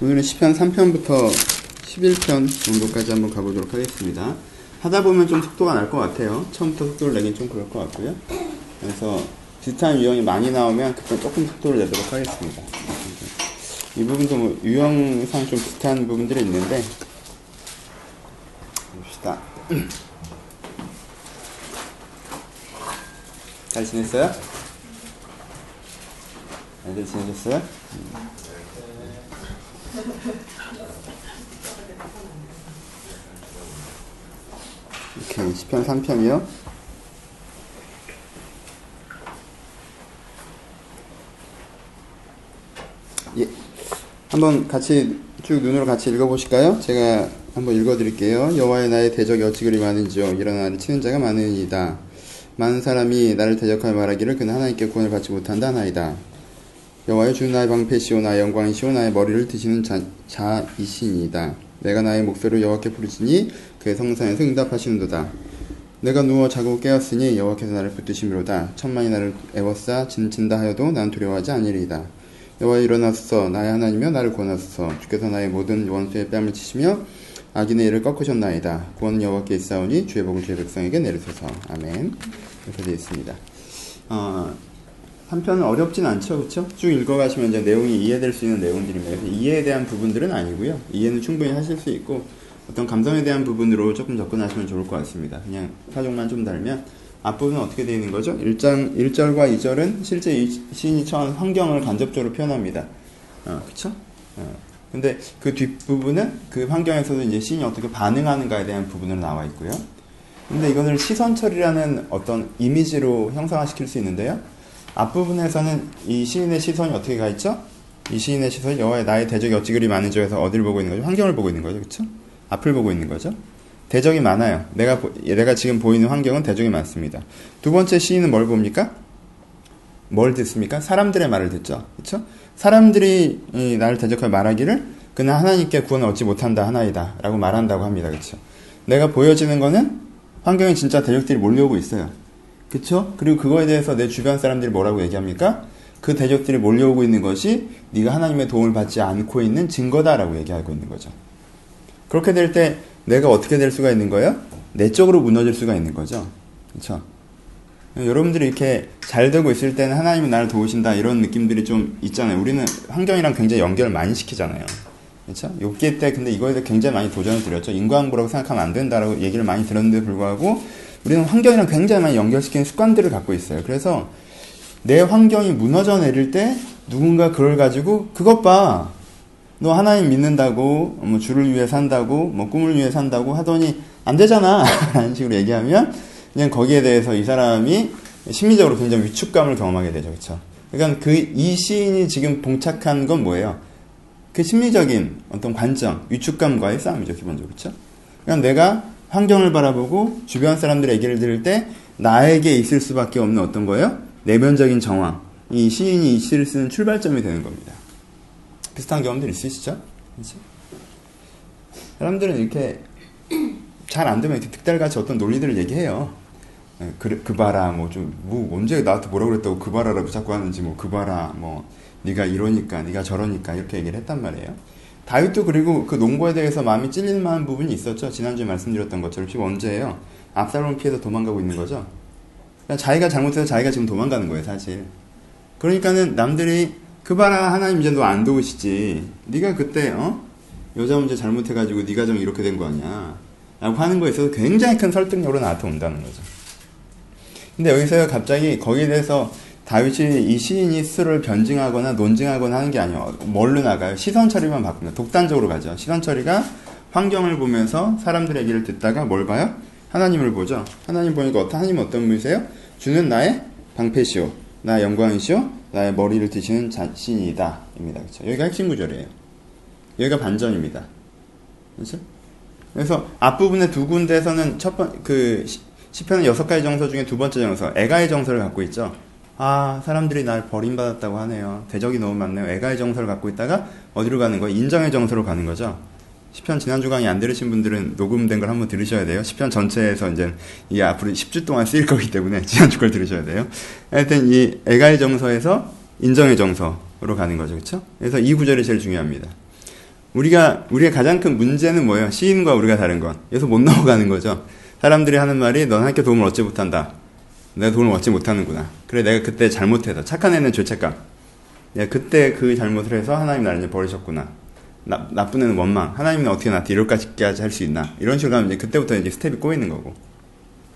오늘은 시편 3편부터 11편 정도까지 한번 가보도록 하겠습니다. 하다 보면 좀 속도가 날 것 같아요. 처음부터 속도를 내긴 좀 그럴 것 같고요. 그래서 비슷한 유형이 많이 나오면 그때 조금 속도를 내도록 하겠습니다. 이 부분도 뭐 유형상 좀 비슷한 부분들이 있는데 봅시다. 잘 지냈어요? 애들 지내셨어요? 이렇게 10편 3편이요. 예. 한번 같이 쭉 눈으로 같이 읽어보실까요? 제가 한번 읽어드릴게요. 여호와의 나의 대적이 어찌 그리 많은지요. 일어나 를 치는 자가 많으니이다. 많은 사람이 나를 대적하여 말하기를 그는 하나님께 구원을 받지 못한다 하나이다. 여호와의 주 나의 방패시오 나의 영광이시오 나의 머리를 드시는 자, 자이시니이다. 내가 나의 목소리를 여호와께 부르시니 그의 성산에서 응답하시는도다. 내가 누워 자고 깨었으니 여호와께서 나를 붙드심이로다. 천만이 나를 애워싸 진친다 하여도 난 두려워하지 아니리이다. 여호와 일어나소서 나의 하나님이여 나를 구원하소서 주께서 나의 모든 원수의 뺨을 치시며 악인의 일을 꺾으셨나이다. 구원은 여호와께 있사오니 주의 복을 주의 백성에게 내리소서. 아멘. 이렇게 되어 있습니다. 어, 한편은 어렵진 않죠, 그렇죠? 쭉 읽어가시면 이제 내용이 이해될 수 있는 내용들입니다. 이해에 대한 부분들은 아니고요. 이해는 충분히 하실 수 있고 어떤 감성에 대한 부분으로 조금 접근하시면 좋을 것 같습니다. 그냥 사정만 좀 달면 앞부분은 어떻게 되어 있는 거죠? 1장 1절과 2절은 실제 이 시인이 처한 환경을 간접적으로 표현합니다. 어, 그렇죠? 어. 근데 그 뒷부분은 그 환경에서도 이제 시인이 어떻게 반응하는가에 대한 부분으로 나와 있고요. 근데 이거를 시선 처리라는 어떤 이미지로 형상화시킬 수 있는데요. 앞부분에서는 이 시인의 시선이 어떻게 가 있죠? 이 시인의 시선이 여호와의 나의 대적이 어찌 그리 많은지 해서 어디를 보고 있는 거죠? 환경을 보고 있는 거죠. 그렇죠? 앞을 보고 있는 거죠. 대적이 많아요. 내가 내가 지금 보이는 환경은 대적이 많습니다. 두 번째 시인은 뭘 봅니까? 뭘 듣습니까? 사람들의 말을 듣죠. 그렇죠? 사람들이 나를 대적하여 말하기를 그는 하나님께 구원을 얻지 못한다 하나이다라고 말한다고 합니다. 그렇죠? 내가 보여지는 거는 환경에 진짜 대적들이 몰려오고 있어요. 그렇죠? 그리고 그거에 대해서 내 주변 사람들이 뭐라고 얘기합니까? 그 대적들이 몰려오고 있는 것이 네가 하나님의 도움을 받지 않고 있는 증거다라고 얘기하고 있는 거죠. 그렇게 될 때 내가 어떻게 될 수가 있는 거예요? 내적으로 무너질 수가 있는 거죠. 그렇죠? 여러분들이 이렇게 잘 되고 있을 때는 하나님이 나를 도우신다 이런 느낌들이 좀 있잖아요. 우리는 환경이랑 굉장히 연결을 많이 시키잖아요. 그렇죠? 욕기 때 근데 이거에 대해 굉장히 많이 도전을 드렸죠. 인과응보라고 생각하면 안 된다라고 얘기를 많이 들었는데 불구하고 우리는 환경이랑 굉장히 많이 연결시키는 습관들을 갖고 있어요. 그래서 내 환경이 무너져 내릴 때 누군가 그걸 가지고 그것 봐. 너 하나님 믿는다고 뭐 주를 위해 산다고 뭐 꿈을 위해 산다고 하더니 안 되잖아. 라는 식으로 얘기하면 그냥 거기에 대해서 이 사람이 심리적으로 굉장히 위축감을 경험하게 되죠. 그렇죠? 그러니까 그 이 시인이 지금 봉착한 건 뭐예요? 그 심리적인 어떤 관점, 위축감과의 싸움이죠, 기본적으로. 그렇죠? 그러니까 내가 환경을 바라보고 주변 사람들의 얘기를 들을 때 나에게 있을 수밖에 없는 어떤 거예요? 내면적인 정황. 이 시인이 이 시를 쓰는 출발점이 되는 겁니다. 비슷한 경험들 있으시죠? 그렇죠? 사람들은 이렇게 잘 안 되면 이렇게 득달같이 어떤 논리들을 얘기해요. 그, 그 봐라, 뭐 좀, 뭐 언제 나한테 뭐라 그랬다고 그 봐라라고 자꾸 하는지, 뭐 그 봐라, 뭐 네가 이러니까, 네가 저러니까 이렇게 얘기를 했단 말이에요. 다윗도 그리고 그 농고에 대해서 마음이 찔릴 만한 부분이 있었죠. 지난주에 말씀드렸던 것처럼 지금 언제예요? 압살롬 피해서 도망가고 있는 거죠. 그러니까 자기가 잘못해서 자기가 지금 도망가는 거예요, 사실. 그러니까는 남들이 그 봐라 하나님 이제 너 안 도우시지. 네가 그때 어 여자 문제 잘못해가지고 네가 좀 이렇게 된 거 아니야. 라고 하는 거에 있어서 굉장히 큰 설득력으로 나한테 온다는 거죠. 근데 여기서 갑자기 거기에 대해서 다윗이 이 시인이 스스로를 변증하거나 논증하거나 하는 게 아니에요. 뭘로 나가요? 시선 처리만 바꿉니다. 독단적으로 가죠. 시선 처리가 환경을 보면서 사람들의 얘기를 듣다가 뭘 봐요? 하나님을 보죠. 하나님 보니까 어떤 하나님 어떤 분이세요? 주는 나의 방패시오, 나의 영광이시오, 나의 머리를 드시는 자신이다. 입니다. 그렇죠? 여기가 핵심 구절이에요. 여기가 반전입니다. 그렇죠? 그래서 앞부분의 두 군데에서는 첫 번, 그, 시편은 여섯 가지 정서 중에 두 번째 정서, 애가의 정서를 갖고 있죠. 아, 사람들이 날 버림받았다고 하네요. 대적이 너무 많네요. 애가의 정서를 갖고 있다가 어디로 가는 거예요? 인정의 정서로 가는 거죠. 시편 지난주 강의 안 들으신 분들은 녹음된 걸 한번 들으셔야 돼요. 시편 전체에서 이제 이게 앞으로 10주 동안 쓰일 거기 때문에 지난주 걸 들으셔야 돼요. 하여튼 이 애가의 정서에서 인정의 정서로 가는 거죠. 그렇죠? 그래서 이 구절이 제일 중요합니다. 우리가 우리의 가장 큰 문제는 뭐예요? 시인과 우리가 다른 건 여기서 못 넘어가는 거죠. 사람들이 하는 말이 넌 학교 도움을 얻지 못한다. 내가 도움을 얻지 못하는구나. 그래 내가 그때 잘못해서 착한 애는 죄책감. 내가 그때 그 잘못을 해서 하나님 나를 이제 버리셨구나. 나, 나쁜 애는 원망. 하나님은 어떻게 나한테 이럴까지까지 할 수 있나? 이런 식으로 하면 이제 그때부터 이제 스텝이 꼬이는 거고.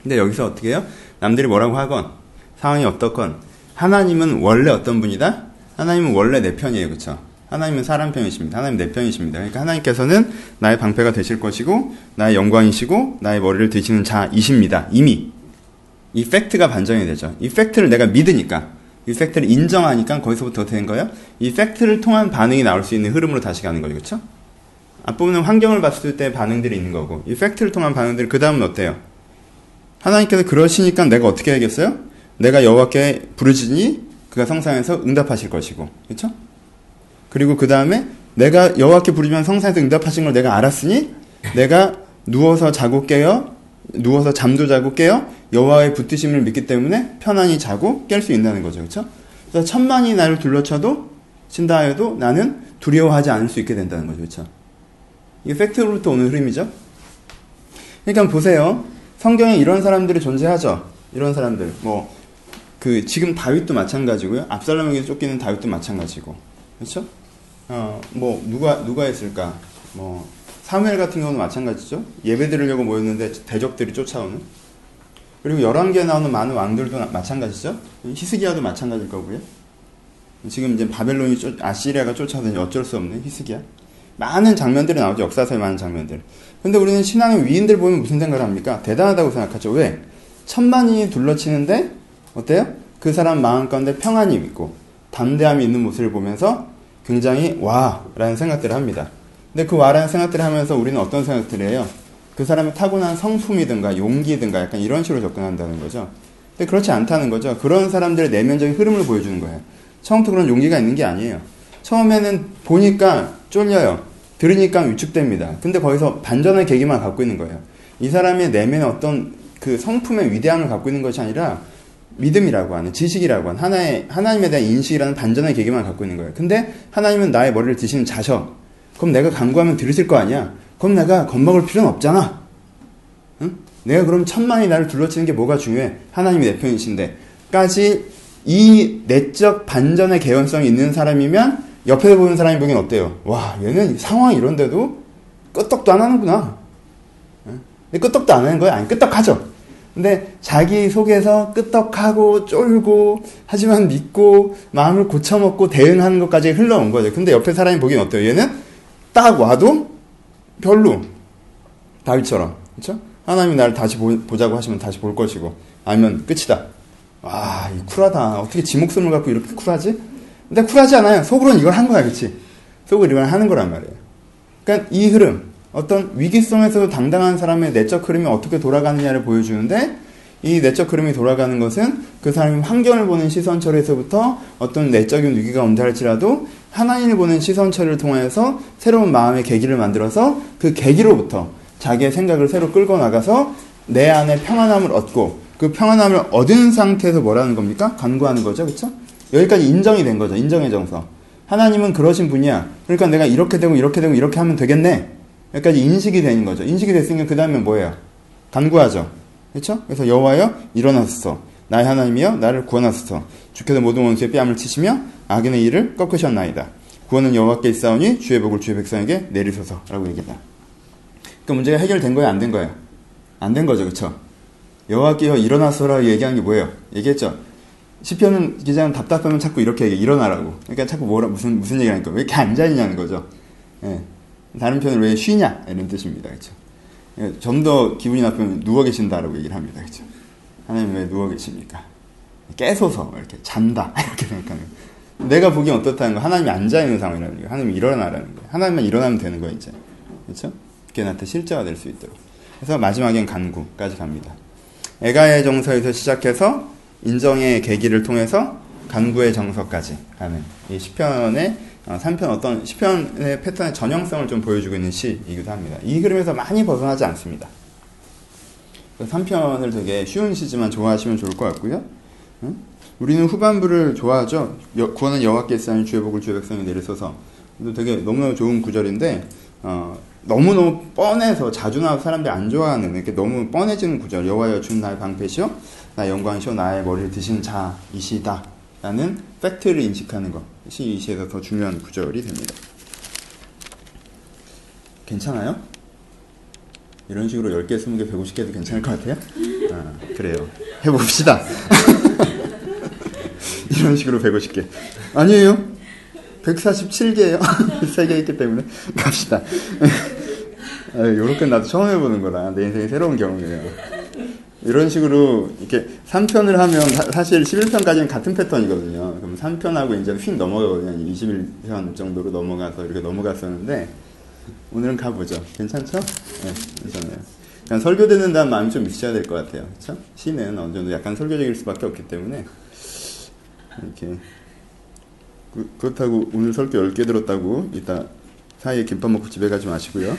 근데 여기서 어떻게 해요? 남들이 뭐라고 하건 상황이 어떻건 하나님은 원래 어떤 분이다? 하나님은 원래 내 편이에요, 그렇죠? 하나님은 사람 편이십니다. 하나님 내 편이십니다. 그러니까 하나님께서는 나의 방패가 되실 것이고 나의 영광이시고 나의 머리를 드시는 자이십니다. 이미 이 팩트가 반전이 되죠. 이 팩트를 내가 믿으니까 이 팩트를 인정하니까 거기서부터 된 거예요? 이 팩트를 통한 반응이 나올 수 있는 흐름으로 다시 가는 거죠, 그렇죠? 앞부분은 환경을 봤을 때 반응들이 있는 거고 이 팩트를 통한 반응들 그 다음은 어때요? 하나님께서 그러시니까 내가 어떻게 해야겠어요? 내가 여호와께 부르짖니 그가 성상에서 응답하실 것이고 그렇죠? 그리고 그 다음에 내가 여호와께 부르면 성상에서 응답하신 걸 내가 알았으니 내가 누워서 자고 깨어 누워서 잠도 자고 깨어 여호와의 붙드심을 믿기 때문에 편안히 자고 깰 수 있다는 거죠. 그렇죠? 그래서 천만이 나를 둘러쳐도 친다 해도 나는 두려워하지 않을 수 있게 된다는 거죠. 그렇죠? 이게 팩트로부터 오는 흐름이죠. 그러니까 보세요. 성경에 이런 사람들이 존재하죠. 이런 사람들. 뭐, 그, 지금 다윗도 마찬가지고요. 압살롬에게 쫓기는 다윗도 마찬가지고. 그렇죠? 어, 뭐, 누가, 누가 했을까? 뭐, 사무엘 같은 경우는 마찬가지죠. 예배 드리려고 모였는데 대적들이 쫓아오는. 그리고 열왕기에 나오는 많은 왕들도 마찬가지죠. 히스기야도 마찬가지일 거고요. 지금 이제 바벨론이 쫓, 아시리아가 쫓아오더니 어쩔 수 없는 히스기야. 많은 장면들이 나오죠. 역사서에 많은 장면들. 근데 우리는 신앙의 위인들 보면 무슨 생각을 합니까? 대단하다고 생각하죠. 왜? 천만이 둘러치는데 어때요? 그 사람 마음 가운데 평안이 있고 담대함이 있는 모습을 보면서 굉장히 와 라는 생각들을 합니다. 근데 그 와라는 생각들을 하면서 우리는 어떤 생각들을 해요? 그 사람의 타고난 성품이든가 용기든가 약간 이런 식으로 접근한다는 거죠. 근데 그렇지 않다는 거죠. 그런 사람들의 내면적인 흐름을 보여주는 거예요. 처음부터 그런 용기가 있는 게 아니에요. 처음에는 보니까 쫄려요. 들으니까 위축됩니다. 근데 거기서 반전의 계기만 갖고 있는 거예요. 이 사람의 내면에 어떤 그 성품의 위대함을 갖고 있는 것이 아니라 믿음이라고 하는 지식이라고 하는 하나의 하나님에 대한 인식이라는 반전의 계기만 갖고 있는 거예요. 근데 하나님은 나의 머리를 드시는 자셔. 그럼 내가 강구하면 들으실 거 아니야? 그럼 내가 겁먹을 필요는 없잖아. 응? 내가 그럼 천만이 나를 둘러치는 게 뭐가 중요해? 하나님이 내 편이신데. 까지 이 내적 반전의 개연성이 있는 사람이면 옆에 보는 사람이 보기엔 어때요? 와, 얘는 상황이 이런데도 끄떡도 안 하는구나. 끄떡도 안 하는 거야? 아니, 끄떡하죠. 근데 자기 속에서 끄떡하고 쫄고 하지만 믿고 마음을 고쳐먹고 대응하는 것까지 흘러온 거죠. 근데 옆에 사람이 보기엔 어때요? 얘는 딱 와도 별로. 다윗처럼. 그렇죠? 하나님이 나를 다시 보, 자고 하시면 다시 볼 것이고 아니면 끝이다. 와, 이 쿨하다. 어떻게 지 목숨을 갖고 이렇게 쿨하지? 근데 쿨하지 않아요. 속으로는 이걸 한 거야, 그치? 속으로 이걸 하는 거란 말이에요. 그러니까 이 흐름, 어떤 위기성에서도 당당한 사람의 내적 흐름이 어떻게 돌아가느냐를 보여주는데, 이 내적 흐름이 돌아가는 것은 그 사람이 환경을 보는 시선 처리에서부터 어떤 내적인 위기가 온다 할지라도 하나님을 보는 시선 처리를 통해서 새로운 마음의 계기를 만들어서 그 계기로부터 자기의 생각을 새로 끌고 나가서 내 안에 평안함을 얻고 그 평안함을 얻은 상태에서 뭐라는 겁니까? 간구하는 거죠. 그렇죠? 여기까지 인정이 된 거죠. 인정의 정서. 하나님은 그러신 분이야. 그러니까 내가 이렇게 되고 이렇게 되고 이렇게 하면 되겠네. 여기까지 인식이 되는 거죠. 인식이 됐으니까 그 다음에 뭐예요? 간구하죠. 그렇죠? 그래서 여호와여 일어나소서. 나의 하나님이여 나를 구원하소서. 주께서 모든 원수의 뺨을 치시며 악인의 일을 꺾으셨나이다. 구원은 여호와께 있사오니 주의 복을 주의 백성에게 내리소서라고 얘기다. 그 문제가 해결된 거예요, 안 된 거예요? 안 된 거죠, 그렇죠? 여호와께여 일어나소라고 얘기한 게 뭐예요? 얘기했죠. 시편은 기자는 답답하면 자꾸 이렇게 얘기해, 일어나라고. 그러니까 자꾸 뭐라 무슨 무슨 얘기하니까 왜 이렇게 앉아 있냐는 거죠. 예. 다른 편은 왜 쉬냐 이런 뜻입니다, 그렇죠? 예, 좀더 기분이 나쁘면 누워 계신다라고 얘기를 합니다, 그렇죠? 하나님 왜 누워 계십니까? 깨소서 이렇게 잔다 이렇게 생각하는. 내가 보기엔 어떻다는 거 하나님이 앉아 있는 상황이라는 거예요. 하나님이 일어나라는 거예요. 하나님만 일어나면 되는 거예요, 이제. 그렇죠? 그게 나한테 실제가 될 수 있도록. 그래서 마지막엔 간구까지 갑니다. 애가의 정서에서 시작해서 인정의 계기를 통해서 간구의 정서까지 가는 이 시편의 3편 어, 어떤 시편의 패턴의 전형성을 좀 보여주고 있는 시이기도 합니다. 이 흐름에서 많이 벗어나지 않습니다. 3편을 되게 쉬운 시지만 좋아하시면 좋을 것 같고요. 우리는 후반부를 좋아하죠. 구원은 여호와께서 하는 주의 복을 주의 백성이 내리소서. 되게 너무너무 좋은 구절인데 어, 너무너무 뻔해서 자주 나와서 사람들이 안 좋아하는 이렇게 너무 뻔해지는 구절 여호와여 주 나의 방패시오 나 영광이시오 나의 머리를 드신 자이시다 라는 팩트를 인식하는 것 이이 시에서 더 중요한 구절이 됩니다 괜찮아요? 이런 식으로 10개, 20개, 150개도 괜찮을 것 같아요? 아, 그래요. 해봅시다. 이런 식으로 150개. 아니에요. 147개예요. 3개 있기 때문에 갑시다. 아, 요렇게 나도 처음 해보는 거라 내 인생의 새로운 경험이에요. 이런 식으로 이렇게 3편을 하면 사, 실 11편까지는 같은 패턴이거든요. 그럼 3편하고 이제 휙 넘어가거든요. 21편 정도로 넘어가서 이렇게 넘어갔었는데 오늘은 가보죠. 괜찮죠? 네, 괜찮아요. 그냥 설교 듣는 다음 마음이 좀 있어야 될 것 같아요. 그렇죠? 시는 어느 정도 약간 설교적일 수밖에 없기 때문에 이렇게 그, 그렇다고 오늘 설교 10개 들었다고 이따 사이에 김밥 먹고 집에 가지 마시고요.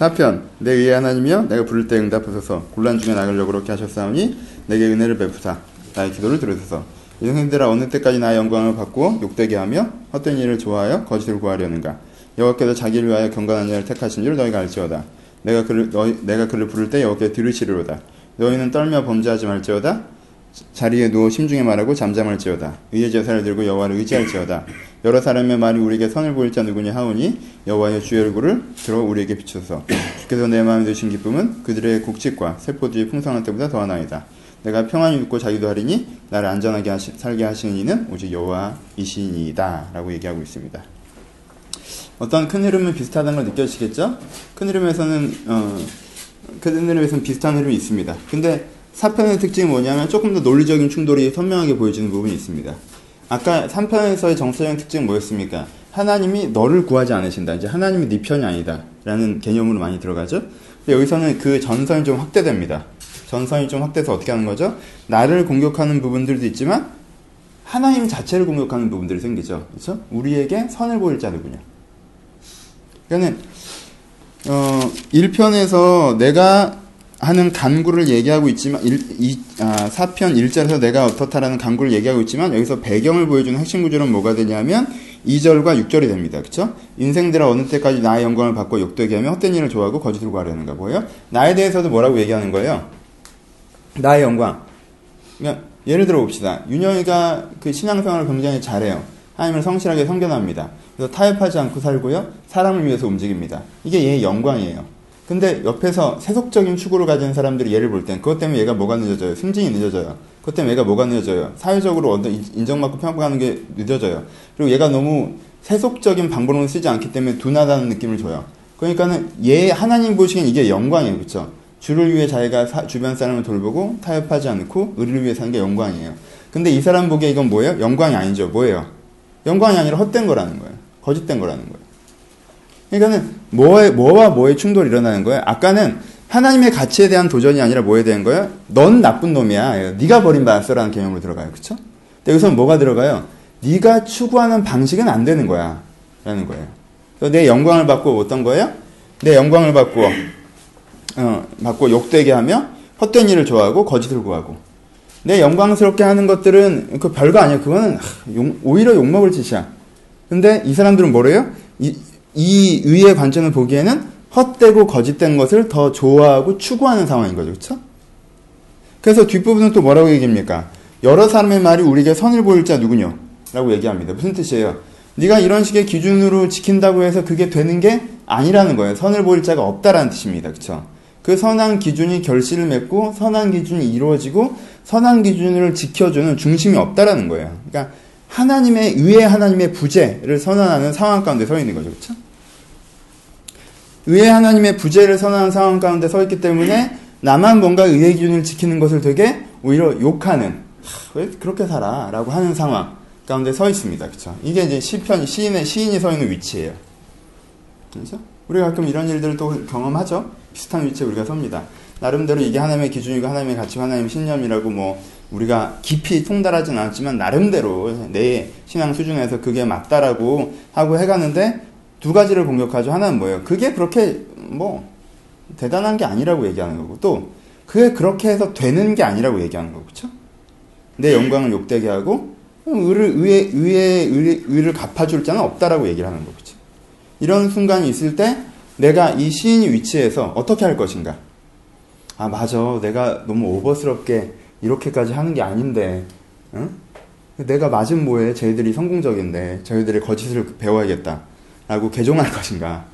4편 내 의의 하나님이여 내가 부를 때 응답하소서. 곤란 중에 나를 여그렇게 하셨사오니 내게 은혜를 베푸사. 나의 기도를 들으소서. 이생들아 어느 때까지 나의 영광을 받고 욕되게 하며 헛된 일을 좋아하여 거짓을 구하려는가? 여호와께서 자기를 위하여 경건한 자를 택하신 줄 너희가 알지어다. 내가 그를 너희, 내가 그를 부를 때 여호와께 들으시리로다. 너희는 떨며 범죄하지 말지어다. 자리에 누워 심중에 말하고 잠잠할지어다. 의의 제사를 들고 여호와를 의지할지어다 여러 사람의 말이 우리에게 선을 보일 자 누구냐 하오니 여호와의 주의 얼굴을 들어 우리에게 비춰서 주께서 내 마음에 드신 기쁨은 그들의 곡식과 세포들이 풍성한 때보다 더하나이다 내가 평안히 웃고 자기도 하리니 나를 안전하게 하시, 살게 하시는 이는 오직 여호와이시니이다 라고 얘기하고 있습니다 어떤 큰 흐름은 비슷하다는 걸 느껴지시겠죠? 큰 흐름에서는 어, 큰 흐름에서는 비슷한 흐름이 있습니다. 근데 사편의 특징이 뭐냐면 조금 더 논리적인 충돌이 선명하게 보여지는 부분이 있습니다. 아까 3편에서의 정서적인 특징은 뭐였습니까? 하나님이 너를 구하지 않으신다. 이제 하나님이 네 편이 아니다. 라는 개념으로 많이 들어가죠? 여기서는 그 전선이 좀 확대됩니다. 전선이 좀 확대해서 어떻게 하는 거죠? 나를 공격하는 부분들도 있지만 하나님 자체를 공격하는 부분들이 생기죠. 그렇죠? 우리에게 선을 보일 자 누구냐? 그러니까는 어 1편에서 내가 하는 간구를 얘기하고 있지만 1, 2, 아, 4편 1절에서 내가 어떻다라는 간구를 얘기하고 있지만 여기서 배경을 보여주는 핵심 구조는 뭐가 되냐면 2절과 6절이 됩니다. 그쵸? 인생들아 어느 때까지 나의 영광을 받고 욕되게 하며 헛된 일을 좋아하고 거짓을 구하려는가 보여요? 나에 대해서도 뭐라고 얘기하는 거예요? 나의 영광. 그러니까 예를 들어 봅시다. 윤영이가 그 신앙생활을 굉장히 잘해요. 하나님을 성실하게 섬겨납니다. 그래서 타협하지 않고 살고요. 사람을 위해서 움직입니다. 이게 얘의 영광이에요. 근데 옆에서 세속적인 추구를 가진 사람들이 얘를 볼 땐 그것 때문에 얘가 뭐가 늦어져요? 승진이 늦어져요. 그것 때문에 얘가 뭐가 늦어져요? 사회적으로 어떤 인정받고 평가하는 게 늦어져요. 그리고 얘가 너무 세속적인 방법론을 쓰지 않기 때문에 둔하다는 느낌을 줘요. 그러니까는 얘 하나님 보시기엔 이게 영광이에요. 그렇죠? 주를 위해 자기가 사, 주변 사람을 돌보고 타협하지 않고 의리를 위해 사는 게 영광이에요. 근데 이 사람 보기에 이건 뭐예요? 영광이 아니죠. 뭐예요? 영광이 아니라 헛된 거라는 거예요. 거짓된 거라는 거예요. 그러니까는 뭐에, 뭐와 뭐의 충돌이 일어나는 거예요? 아까는 하나님의 가치에 대한 도전이 아니라 뭐에 대한 거예요? 넌 나쁜 놈이야. 네가 버림받았어라는 개념으로 들어가요. 그쵸? 근데 여기서 뭐가 들어가요? 네가 추구하는 방식은 안 되는 거야. 라는 거예요. 내 영광을 받고 어떤 거예요? 내 영광을 받고 어, 받고 욕되게 하며 헛된 일을 좋아하고 거짓을 구하고 내 영광스럽게 하는 것들은 그 별거 아니야. 그거는 용, 오히려 욕먹을 짓이야. 근데 이 사람들은 뭐래요? 이, 이 의의 관점을 보기에는 헛되고 거짓된 것을 더 좋아하고 추구하는 상황인 거죠. 그렇죠? 그래서 뒷부분은 또 뭐라고 얘기합니까? 여러 사람의 말이 우리에게 선을 보일 자 누구냐? 라고 얘기합니다. 무슨 뜻이에요? 네가 이런 식의 기준으로 지킨다고 해서 그게 되는 게 아니라는 거예요. 선을 보일 자가 없다라는 뜻입니다. 그렇죠? 그 선한 기준이 결실을 맺고 선한 기준이 이루어지고 선한 기준을 지켜주는 중심이 없다라는 거예요. 그러니까 하나님의 의의 하나님의 부재를 선언하는 상황 가운데 서 있는 거죠. 그렇죠? 의의 하나님의 부재를 선언하는 상황 가운데 서 있기 때문에 나만 뭔가 의의 기준을 지키는 것을 되게 오히려 욕하는 왜 그렇게 살아라고 하는 상황 가운데 서 있습니다. 그렇죠? 이게 이제 시편 시인의 시인이 서 있는 위치예요. 그렇죠? 우리가 가끔 이런 일들을 또 경험하죠. 비슷한 위치에 우리가 섭니다. 나름대로 이게 하나님의 기준이고 하나님의 가치고 하나님의 신념이라고 뭐 우리가 깊이 통달하진 않았지만 나름대로 내 신앙 수준에서 그게 맞다라고 하고 해가는데 두 가지를 공격하죠. 하나는 뭐예요? 그게 그렇게 뭐 대단한 게 아니라고 얘기하는 거고 또 그게 그렇게 해서 되는 게 아니라고 얘기하는 거고 그렇죠? 내 영광을 욕되게 하고 의를, 의의, 의의, 의의, 의를 갚아줄 자는 없다라고 얘기를 하는 거죠. 이런 순간이 있을 때 내가 이 시인의 위치에서 어떻게 할 것인가? 아, 맞아. 내가 너무 오버스럽게 이렇게까지 하는 게 아닌데, 응? 내가 맞은 뭐에 저희들이 성공적인데, 저희들의 거짓을 배워야겠다. 라고 개종할 것인가?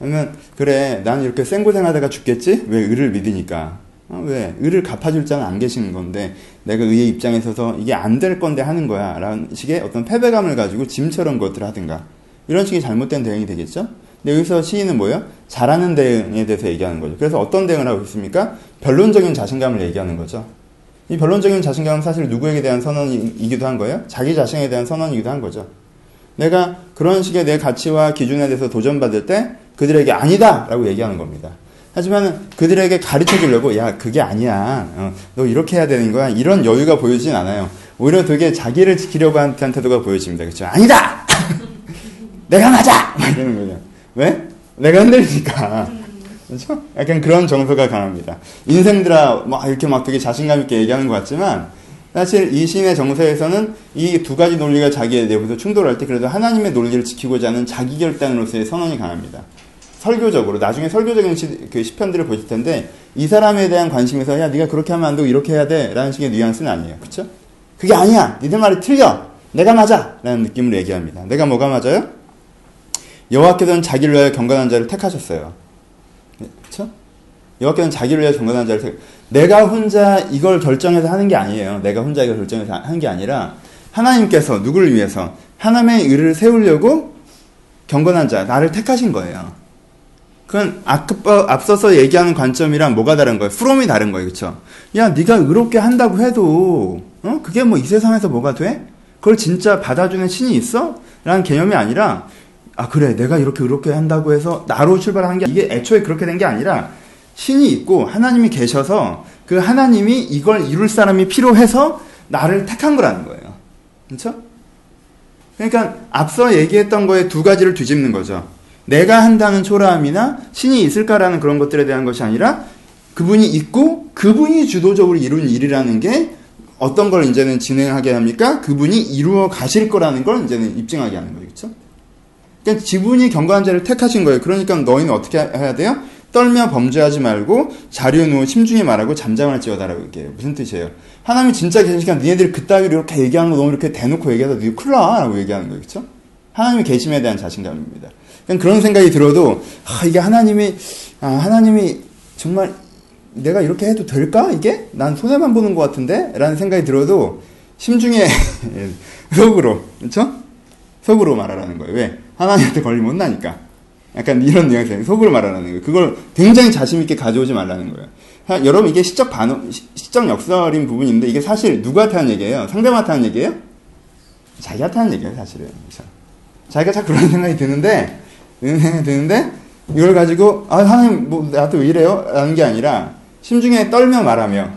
아니면, 그래, 난 이렇게 생고생하다가 죽겠지? 왜 의를 믿으니까. 어, 왜? 의를 갚아줄 자는 안 계시는 건데, 내가 의의 입장에 서서 이게 안 될 건데 하는 거야. 라는 식의 어떤 패배감을 가지고 짐처럼 그것들을 하든가. 이런 식의 잘못된 대응이 되겠죠? 근데 여기서 시인은 뭐예요? 잘하는 대응에 대해서 얘기하는 거죠. 그래서 어떤 대응을 하고 있습니까? 변론적인 자신감을 얘기하는 거죠. 이 변론적인 자신감은 사실 누구에게 대한 선언이기도 한 거예요? 자기 자신에 대한 선언이기도 한 거죠. 내가 그런 식의 내 가치와 기준에 대해서 도전받을 때 그들에게 아니다! 라고 얘기하는 겁니다. 하지만 그들에게 가르쳐 주려고, 야, 그게 아니야. 어, 너 이렇게 해야 되는 거야. 이런 여유가 보여지진 않아요. 오히려 되게 자기를 지키려고 하는 태도가 보여집니다. 그렇죠? 아니다! 내가 맞아! 막 이러는 거죠. 왜? 내가 흔들리니까. 그렇죠? 약간 그런 정서가 강합니다. 인생들아, 막 이렇게 막 되게 자신감 있게 얘기하는 것 같지만, 사실 이 시인의 정서에서는 이 두 가지 논리가 자기에 내부에서 충돌할 때 그래도 하나님의 논리를 지키고자 하는 자기 결단으로서의 선언이 강합니다. 설교적으로 나중에 설교적인 시, 그 시편들을 보실 텐데 이 사람에 대한 관심에서 야 네가 그렇게 하면 안 되고 이렇게 해야 돼라는 식의 뉘앙스는 아니에요. 그렇죠? 그게 아니야. 니들 말이 틀려. 내가 맞아라는 느낌으로 얘기합니다. 내가 뭐가 맞아요? 여호와께서는 자기를 위하여 경건한 자를 택하셨어요. 그렇죠? 여호와께서는 자기를 위하여 경건한 자를 택. 내가 혼자 이걸 결정해서 하는 게 아니에요. 내가 혼자 이걸 결정해서 하는 게 아니라 하나님께서 누구를 위해서 하나님의 의를 세우려고 경건한 자 나를 택하신 거예요. 그건 앞서서 얘기하는 관점이랑 뭐가 다른 거예요? 프롬이 다른 거예요. 그렇죠? 야, 네가 의롭게 한다고 해도 어? 그게 뭐 이 세상에서 뭐가 돼? 그걸 진짜 받아주는 신이 있어? 라는 개념이 아니라 아 그래 내가 이렇게 의롭게 한다고 해서 나로 출발한 게 이게 애초에 그렇게 된 게 아니라 신이 있고 하나님이 계셔서 그 하나님이 이걸 이룰 사람이 필요해서 나를 택한 거라는 거예요. 그렇죠? 그러니까 앞서 얘기했던 거에 두 가지를 뒤집는 거죠. 내가 한다는 초라함이나 신이 있을까라는 그런 것들에 대한 것이 아니라 그분이 있고 그분이 주도적으로 이룬 일이라는 게 어떤 걸 이제는 진행하게 합니까? 그분이 이루어 가실 거라는 걸 이제는 입증하게 하는 거예요. 그렇죠? 그러니까 지분이 경건한 자를 택하신 거예요. 그러니까 너희는 어떻게 해야 돼요? 떨며 범죄하지 말고 자리에 누워 심중히 말하고 잠잠할지어다라고 얘기해요. 무슨 뜻이에요? 하나님이 진짜 계시니까 니네들이 그따위로 이렇게 얘기하는 거 너무 이렇게 대놓고 얘기하다 니 큰일 나라고 얘기하는 거예요. 그렇죠? 하나님의 계심에 대한 자신감입니다. 그런 생각이 들어도 아, 이게 하나님이 아, 하나님이 정말 내가 이렇게 해도 될까 이게 난 손해만 보는 것 같은데 라는 생각이 들어도 심중에 속으로 그렇죠? 속으로 말하라는 거예요. 왜? 하나님한테 걸리면 혼나니까. 약간 이런 뉘앙스 속으로 말하라는 거예요. 그걸 굉장히 자신 있게 가져오지 말라는 거예요. 하, 여러분 이게 시적 반응, 시적 역설인 부분인데 이게 사실 누구한테 하는 얘기예요? 상대방한테 하는 얘기예요? 자기한테 하는 얘기예요, 사실은. 그렇죠? 자기가 자꾸 그런 생각이 드는데 드는데 이걸 가지고 아 하나님 뭐 나한테 왜 이래요? 라는 게 아니라 심중에 떨며 말하며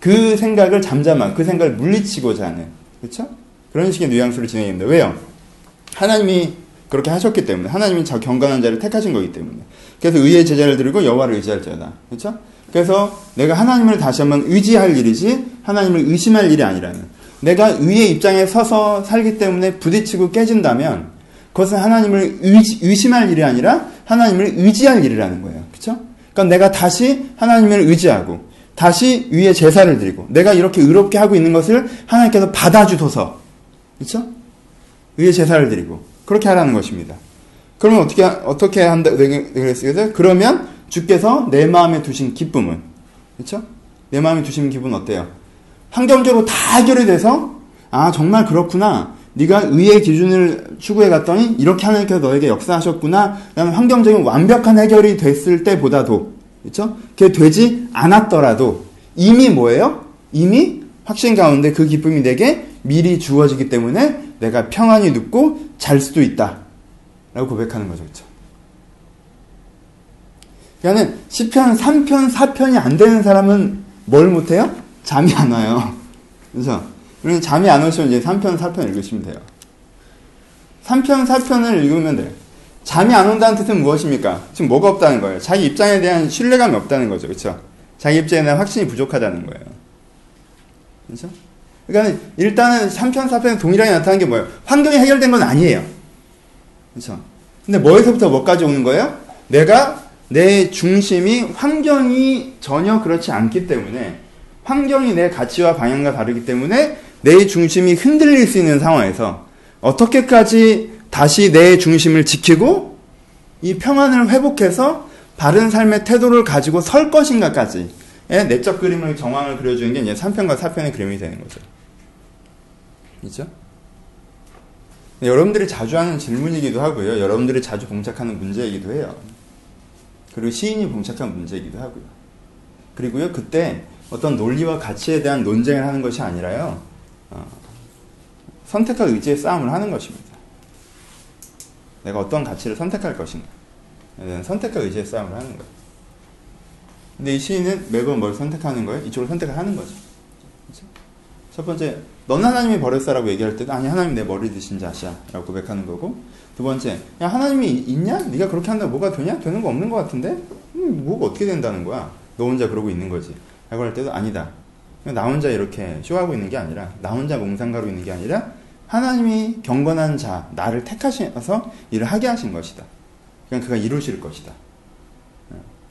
그 생각을 잠잠한 그 생각을 물리치고자 하는 그렇죠? 그런 식의 뉘앙스로 진행합니다. 왜요? 하나님이 그렇게 하셨기 때문에 하나님이 자 경건한 자를 택하신 거기 때문에 그래서 의의 제자를 들고 여호와를 의지할 자다. 그렇죠? 그래서 내가 하나님을 다시 한번 의지할 일이지 하나님을 의심할 일이 아니라는 내가 의의 입장에 서서 살기 때문에 부딪히고 깨진다면 그것은 하나님을 의지, 의심 할 일이 아니라 하나님을 의지할 일이라는 거예요. 그렇죠? 그러니까 내가 다시 하나님을 의지하고 다시 위에 제사를 드리고 내가 이렇게 의롭게 하고 있는 것을 하나님께서 받아주소서. 그렇죠? 위에 제사를 드리고 그렇게 하라는 것입니다. 그러면 어떻게 어떻게 한다 그랬어요? 그러면 주께서 내 마음에 두신 기쁨은 그렇죠? 내 마음에 두신 기분은 어때요? 환경적으로 다 해결이 돼서 아 정말 그렇구나. 네가 의의 기준을 추구해 갔더니 이렇게 하나님께서 너에게 역사하셨구나. 라는 환경적인 완벽한 해결이 됐을 때보다도 그렇죠? 그게 되지 않았더라도 이미 뭐예요? 이미 확신 가운데 그 기쁨이 내게 미리 주어지기 때문에 내가 평안히 눕고 잘 수도 있다. 라고 고백하는 거죠. 그렇죠? 그러니까 시편 3편, 4편이 안 되는 사람은 뭘 못해요? 잠이 안 와요. 그렇죠? 그러면 잠이 안 오시면 이제 3편, 4편 읽으시면 돼요. 3편, 4편을 읽으면 돼요. 잠이 안 온다는 뜻은 무엇입니까? 지금 뭐가 없다는 거예요? 자기 입장에 대한 신뢰감이 없다는 거죠. 그렇죠? 자기 입장에 대한 확신이 부족하다는 거예요. 그렇죠? 그러니까 일단은 3편, 4편에 동일하게 나타나는 게 뭐예요? 환경이 해결된 건 아니에요. 그렇죠? 근데 뭐에서부터 뭐까지 오는 거예요? 내가 내 중심이 환경이 전혀 그렇지 않기 때문에 환경이 내 가치와 방향과 다르기 때문에 내 중심이 흔들릴 수 있는 상황에서 어떻게까지 다시 내 중심을 지키고 이 평안을 회복해서 바른 삶의 태도를 가지고 설 것인가까지 내적 그림을 정황을 그려주는 게 이제 3편과 4편의 그림이 되는 거죠. 그죠? 여러분들이 자주 하는 질문이기도 하고요. 여러분들이 자주 봉착하는 문제이기도 해요. 그리고 시인이 봉착한 문제이기도 하고요. 그리고요, 그때 어떤 논리와 가치에 대한 논쟁을 하는 것이 아니라요, 어, 선택과 의지의 싸움을 하는 것입니다. 내가 어떤 가치를 선택할 것인가. 선택과 의지의 싸움을 하는 거예요. 근데 이 시인은 매번 뭘 선택하는 거예요? 이쪽을 선택을 하는 거죠. 그렇죠? 첫 번째, 넌 하나님이 버렸어라고 얘기할 때도 아니 하나님 내 머리 드신 자시야라고 고백하는 거고 두 번째, 야 하나님이 있냐? 네가 그렇게 한다 뭐가 되냐? 되는 거 없는 것 같은데? 음, 뭐가 어떻게 된다는 거야? 너 혼자 그러고 있는 거지. 라고 할 때도 아니다. 나 혼자 이렇게 쇼하고 있는 게 아니라 나 혼자 몽상가로 있는 게 아니라 하나님이 경건한 자 나를 택하셔서 일을 하게 하신 것이다. 그냥 그가 이루실 것이다.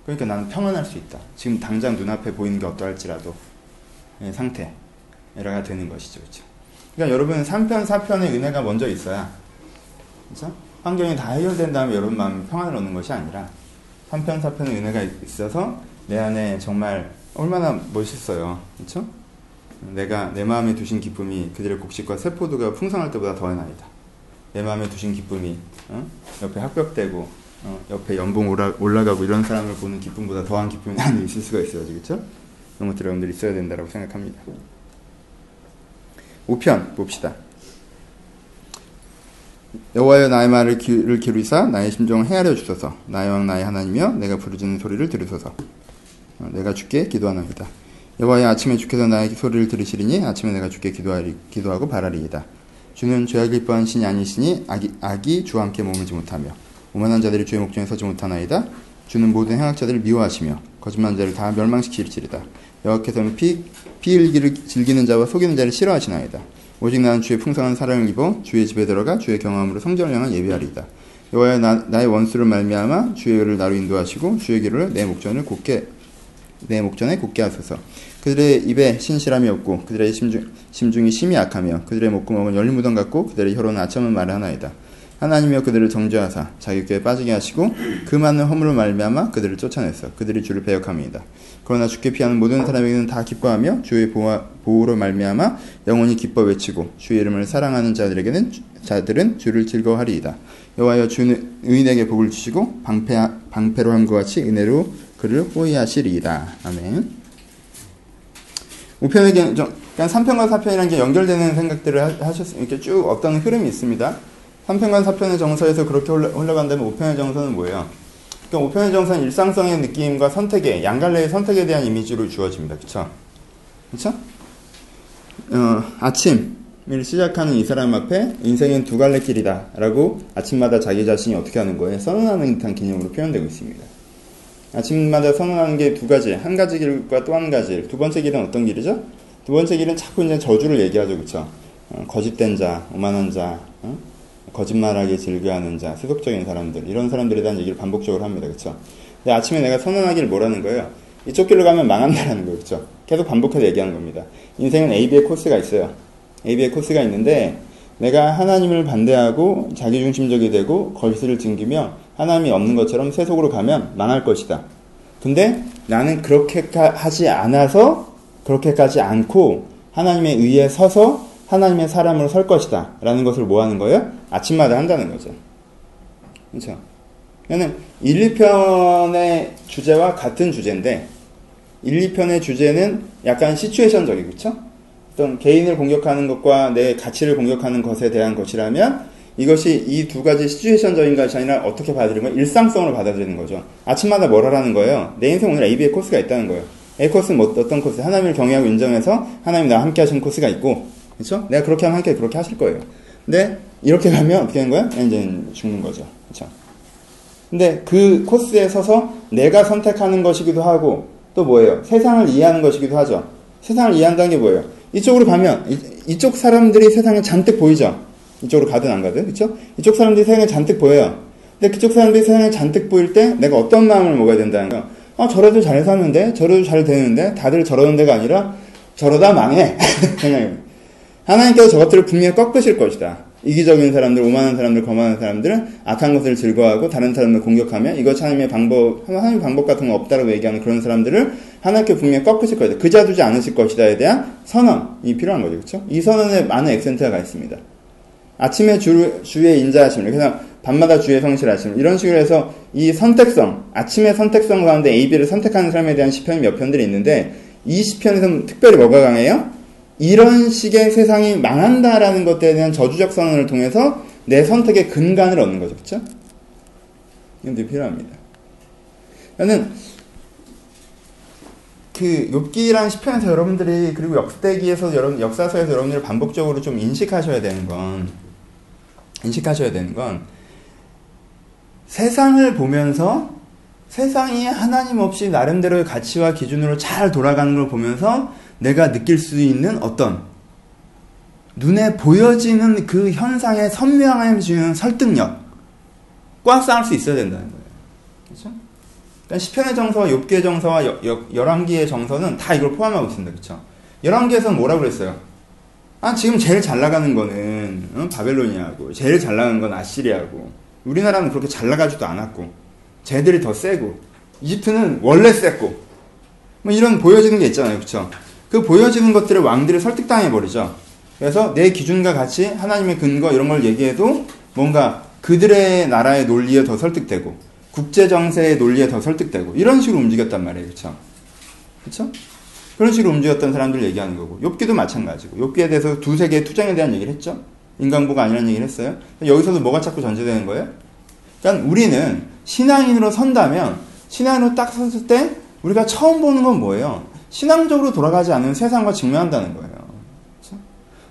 그러니까 나는 평안할 수 있다. 지금 당장 눈앞에 보이는 게 어떠할지라도 예, 상태 가 되는 것이죠. 그렇죠? 그러니까 여러분 3편, 4편의 은혜가 먼저 있어야 그렇죠? 환경이 다 해결된 다음에 여러분 마음 평안을 얻는 것이 아니라 3편, 4편의 은혜가 있어서 내 안에 정말 얼마나 멋있어요. 그렇죠? 내가 내 마음에 두신 기쁨이 그들의 곡식과 세포도가 풍성할 때보다 더해나이다. 내 마음에 두신 기쁨이 어? 옆에 합격되고 어, 옆에 연봉 올라, 올라가고 이런 사람을 보는 기쁨보다 더한 기쁨이 나는 있을 수가 있어야지 그렇죠? 그런 것들 여러분들이 있어야 된다고 생각합니다. 5편 봅시다. 여호와여 나의 말을 기울이사 나의 심정을 헤아려 주소서 나의 왕 나의 하나님이여 내가 부르짖는 소리를 들으소서 어, 내가 주께 기도하나이다. 여호와여 아침에 주께서 나의 소리를 들으시리니 아침에 내가 주께 기도하리, 기도하고 바라리이다. 주는 죄악 기뻐한 신이 아니시니 악이, 악이 주와 함께 머물지 못하며 오만한 자들이 주의 목전에 서지 못하나이다. 주는 모든 행악자들을 미워하시며 거짓말한 자를 다 멸망시키리라. 여호와께서는 피, 피일기를 즐기는 자와 속이는 자를 싫어하시나이다. 오직 나는 주의 풍성한 사랑을 입어 주의 집에 들어가 주의 경험으로 성전을 향한 예배하리이다. 여호와여 나, 나의 원수를 말미암아 주의 의를 나로 인도하시고 주의 길을 내 목전을 곧게 내 목전에 곧게 하소서. 그들의 입에 신실함이 없고 그들의 심중, 심중이 심히 약하며 그들의 목구멍은 열린 무덤 같고 그들의 혀로는 아첨은 말을 하나이다. 하나님이여 그들을 정죄하사 자기 꾀에 빠지게 하시고 그 많은 허물을 말미암아 그들을 쫓아냈어 그들이 주를 배역함이다 그러나 주께 피하는 모든 사람에게는 다 기뻐하며 주의 보호, 보호로 말미암아 영원히 기뻐 외치고 주의 이름을 사랑하는 자들에게는 자들은 주를 즐거워하리이다 여호와여 주는 의인에게 복을 주시고 방패 방패로 함과 같이 은혜로 그를 호위하시리이다 아멘. 5편의 그냥 3편과 4편이라는 게 연결되는 생각들을 하셨으면 이렇게 쭉 어떤 흐름이 있습니다. 3편과 4편의 정서에서 그렇게 흘러간다면 5편의 정서는 뭐예요? 그러니까 5편의 정서는 일상성의 느낌과 선택에, 양갈래의 선택에 대한 이미지로 주어집니다. 그쵸? 그쵸? 어, 아침을 시작하는 이 사람 앞에 인생은 두 갈래 길이다. 라고 아침마다 자기 자신이 어떻게 하는 거예요? 선언하는 듯한 개념으로 표현되고 있습니다. 아침마다 선언하는 게 두 가지. 한 가지 길과 또 한 가지 길. 두 번째 길은 어떤 길이죠? 두 번째 길은 자꾸 이제 저주를 얘기하죠. 그쵸? 어, 거짓된 자, 오만한 자, 어? 거짓말하기 즐겨하는 자, 세속적인 사람들 이런 사람들에 대한 얘기를 반복적으로 합니다. 그렇죠? 근데 아침에 내가 선언하기를 뭐라는 거예요? 이쪽 길로 가면 망한다라는 거예요. 그렇죠? 계속 반복해서 얘기하는 겁니다. 인생은 AB의 코스가 있어요. AB의 코스가 있는데 내가 하나님을 반대하고 자기중심적이 되고 거짓을 즐기며 하나님이 없는 것처럼 세속으로 가면 망할 것이다. 근데 나는 그렇게 하지 않아서 그렇게까지 않고 하나님의 의에 서서 하나님의 사람으로 설 것이다. 라는 것을 뭐 하는 거예요? 아침마다 한다는 거죠. 그렇죠? 그러니까 1, 2편의 주제와 같은 주제인데 1, 2편의 주제는 약간 시츄에이션적이 그렇죠? 어떤 개인을 공격하는 것과 내 가치를 공격하는 것에 대한 것이라면 이것이 이 두 가지 시츄에이션적인 것이 아니라 어떻게 받아들이는? 일상성으로 받아들이는 거죠. 아침마다 뭘 하라는 거예요? 내 인생 오늘 AB의 코스가 있다는 거예요. A 코스는 뭐, 어떤 코스? 하나님을 경외하고 인정해서 하나님 나와 함께 하시는 코스가 있고 그렇죠? 내가 그렇게 하면 함께 그렇게 하실 거예요. 근데 이렇게 가면 어떻게 되는 거야? 이제 죽는 거죠. 그렇죠? 근데 그 코스에 서서 내가 선택하는 것이기도 하고 또 뭐예요? 세상을 이해하는 것이기도 하죠. 세상을 이해한다는 게 뭐예요? 이쪽으로 가면 이, 쪽 사람들이 세상에 잔뜩 보이죠. 이쪽으로 가든 안 가든 그렇죠? 이쪽 사람들이 세상에 잔뜩 보여요. 근데 그쪽 사람들이 세상에 잔뜩 보일 때 내가 어떤 마음을 먹어야 된다는 거야. 아 저래도 잘 사는데 저래도 잘 되는데 다들 저러는 데가 아니라 저러다 망해. 그냥 하나님께서 저것들을 분명히 꺾으실 것이다. 이기적인 사람들, 오만한 사람들, 거만한 사람들은 악한 것을 즐거워하고 다른 사람을 공격하면 이것 하나님의 방법, 하나님의 방법 같은 거 없다라고 얘기하는 그런 사람들을 하나님께 분명히 꺾으실 것이다. 그자두지 않으실 것이다에 대한 선언이 필요한 거죠. 그렇죠? 이 선언에 많은 액센트가 가 있습니다. 아침에 주, 주의 인자하심, 그냥 밤마다 주의 성실하심 이런 식으로 해서 이 선택성, 아침의 선택성 가운데 A, B를 선택하는 사람에 대한 시편이 몇 편들이 있는데 이 시편에서는 특별히 뭐가 강해요? 이런 식의 세상이 망한다라는 것에 대한 저주적 선언을 통해서 내 선택의 근간을 얻는 거죠. 그렇죠? 이건 되게 필요합니다. 저는 그 욥기란 시편에서 여러분들이 그리고 역대기에서 여러분 역사서에서 여러분들이 반복적으로 좀 인식하셔야 되는 건 인식하셔야 되는 건 세상을 보면서 세상이 하나님 없이 나름대로의 가치와 기준으로 잘 돌아가는 걸 보면서 내가 느낄 수 있는 어떤 눈에 보여지는 그 현상의 선명함을 주는 설득력과 싸울 수 있어야 된다는 거예요. 그렇죠? 그러니까 시편의 정서와 욥기의 정서와 열왕기의 정서는 다 이걸 포함하고 있습니다. 그렇죠? 열왕기에서는 뭐라고 그랬어요? 아 지금 제일 잘 나가는 거는 어? 바벨로니아고 제일 잘 나가는 건 아시리아고 우리나라는 그렇게 잘 나가지도 않았고 쟤들이 더 세고 이집트는 원래 셌고 뭐 이런 보여지는 게 있잖아요. 그렇죠? 그 보여지는 것들을 왕들이 설득당해 버리죠. 그래서 내 기준과 같이 하나님의 근거 이런 걸 얘기해도 뭔가 그들의 나라의 논리에 더 설득되고 국제 정세의 논리에 더 설득되고 이런 식으로 움직였단 말이에요. 그렇죠? 그렇죠? 그런 식으로 움직였던 사람들 얘기하는 거고 욥기도 마찬가지고 욥기에 대해서 두세 개의 투쟁에 대한 얘기를 했죠. 인간보가 아니라는 얘기를 했어요. 여기서도 뭐가 자꾸 전제되는 거예요? 그러니까 우리는 신앙인으로 선다면 신앙인으로 딱 섰을 때 우리가 처음 보는 건 뭐예요? 신앙적으로 돌아가지 않는 세상과 직면한다는 거예요. 그렇죠?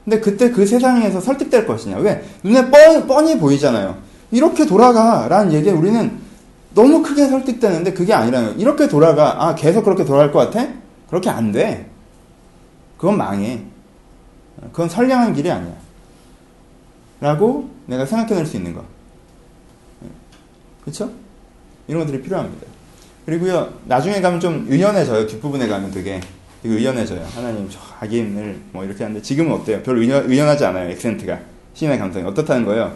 근데 그때 그 세상에서 설득될 것이냐? 왜? 눈에 뻔, 뻔히 보이잖아요. 이렇게 돌아가 라는 얘기에 우리는 너무 크게 설득되는데 그게 아니라는 거예요. 이렇게 돌아가. 아, 계속 그렇게 돌아갈 것 같아? 그렇게 안 돼. 그건 망해. 그건 선량한 길이 아니야. 라고 내가 생각해낼 수 있는 거. 그렇죠? 이런 것들이 필요합니다. 그리고요, 나중에 가면 좀 의연해져요. 뒷부분에 가면 되게. 되게 의연해져요. 하나님, 저 악인을 뭐 이렇게 하는데 지금은 어때요? 별로 의연, 의연하지 않아요. 액센트가. 신의 감성이. 어떻다는 거예요?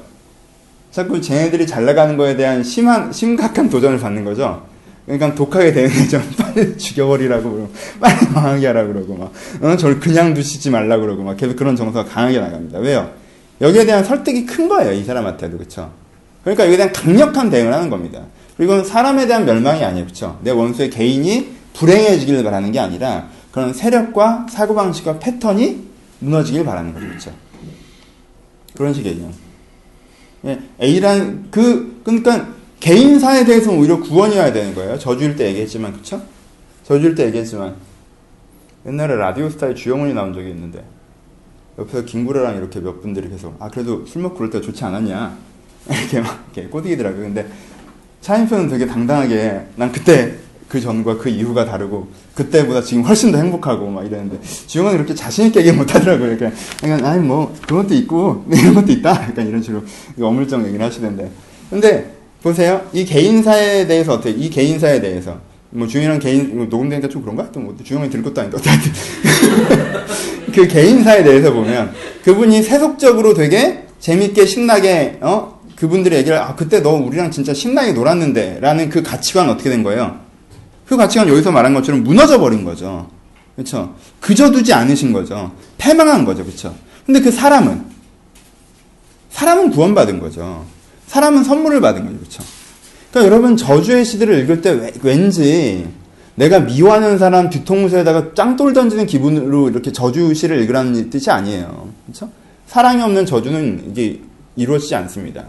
자꾸 쟤네들이 잘 나가는 거에 대한 심한, 심각한 도전을 받는 거죠. 그러니까 독하게 되는 거죠. 빨리 죽여버리라고 그러고, 빨리 망하게 하라고 그러고, 막, 어, 저를 그냥 두시지 말라고 그러고, 막 계속 그런 정서가 강하게 나갑니다. 왜요? 여기에 대한 설득이 큰 거예요. 이 사람한테도. 그쵸? 그러니까 여기에 대한 강력한 대응을 하는 겁니다. 그리고 사람에 대한 멸망이 아니에요. 그렇죠? 내 원수의 개인이 불행해지기를 바라는 게 아니라 그런 세력과 사고방식과 패턴이 무너지길 바라는 거죠. 그렇죠? 그런 식이에요. 예, A란 그 그러니까 개인사에 대해서 오히려 구원이어야 되는 거예요. 저주일 때 얘기했지만 그렇죠? 저주일 때 얘기했지만 옛날에 라디오스타에 주영훈이 나온 적이 있는데 옆에서 김구라랑 이렇게 몇 분들이 계속 아 그래도 술 먹고 그럴 때 좋지 않았냐 이렇게 막 이렇게 꼬드기더라고요. 근데 차인표는 되게 당당하게 난 그때 그 전과 그 이후가 다르고 그때보다 지금 훨씬 더 행복하고 막 이랬는데 주영은 이렇게 자신 있게 얘기 못 하더라고요. 그러니까, 그러니까 아니 뭐 그런 것도 있고 이런 것도 있다. 약간 이런 식으로 어물쩡 얘기를 하시던데. 근데 보세요. 이 개인사에 대해서 어떻게 이 개인사에 대해서 뭐 주영이랑 개인 뭐 녹음되니까 좀 그런가? 또뭐 주영이 들 것도 아닌데 어쨌든 그 개인사에 대해서 보면 그분이 세속적으로 되게 재밌게 신나게 어 그분들의 얘기를 아 그때 너 우리랑 진짜 신나게 놀았는데 라는 그 가치관 어떻게 된 거예요? 그 가치관 여기서 말한 것처럼 무너져 버린 거죠. 그렇죠? 그저 두지 않으신 거죠. 패망한 거죠. 그렇죠? 근데 그 사람은 사람은 구원받은 거죠. 사람은 선물을 받은 거죠. 그렇죠? 그러니까 여러분 저주의 시들을 읽을 때 왠지 내가 미워하는 사람 뒤통수에다가 짱돌 던지는 기분으로 이렇게 저주 시를 읽으라는 뜻이 아니에요. 그렇죠? 사랑이 없는 저주는 이게 이루어지지 않습니다.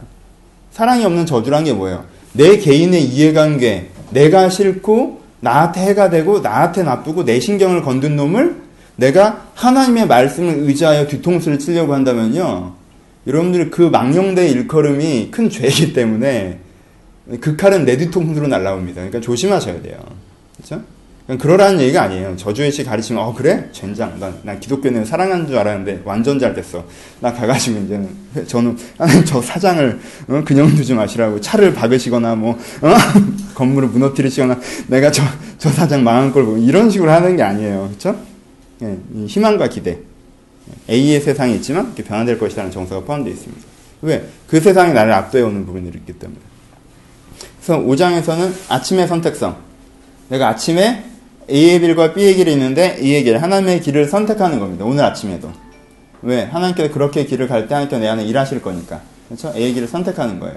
사랑이 없는 저주란 게 뭐예요? 내 개인의 이해관계, 내가 싫고 나한테 해가 되고 나한테 나쁘고 내 신경을 건든 놈을 내가 하나님의 말씀을 의지하여 뒤통수를 치려고 한다면요. 여러분들 그 망령된 일컬음이 큰 죄이기 때문에 그 칼은 내 뒤통수로 날라옵니다. 그러니까 조심하셔야 돼요. 그렇죠? 그러라는 얘기가 아니에요. 저주의식 가르치면, 어, 그래? 젠장. 난, 난 기독교는 사랑하는 줄 알았는데, 완전 잘 됐어. 나 가가지고 이제는, 저는, 하나님 저 사장을, 어, 그냥 두지 마시라고, 차를 박으시거나, 뭐, 어? 건물을 무너뜨리시거나, 내가 저, 저 사장 망한 걸 보고, 이런 식으로 하는 게 아니에요. 그쵸? 예, 희망과 기대. A의 세상이 있지만, 이렇게 변화될 것이라는 정서가 포함되어 있습니다. 왜? 그 세상이 나를 압도해오는 부분들이 있기 때문에. 그래서 5장에서는 아침의 선택성. 내가 아침에 A의 길과 B의 길이 있는데 A의 길, 하나님의 길을 선택하는 겁니다. 오늘 아침에도. 왜? 하나님께서 그렇게 길을 갈 때 하나님께서 내 안에 일하실 거니까. 그렇죠? A의 길을 선택하는 거예요.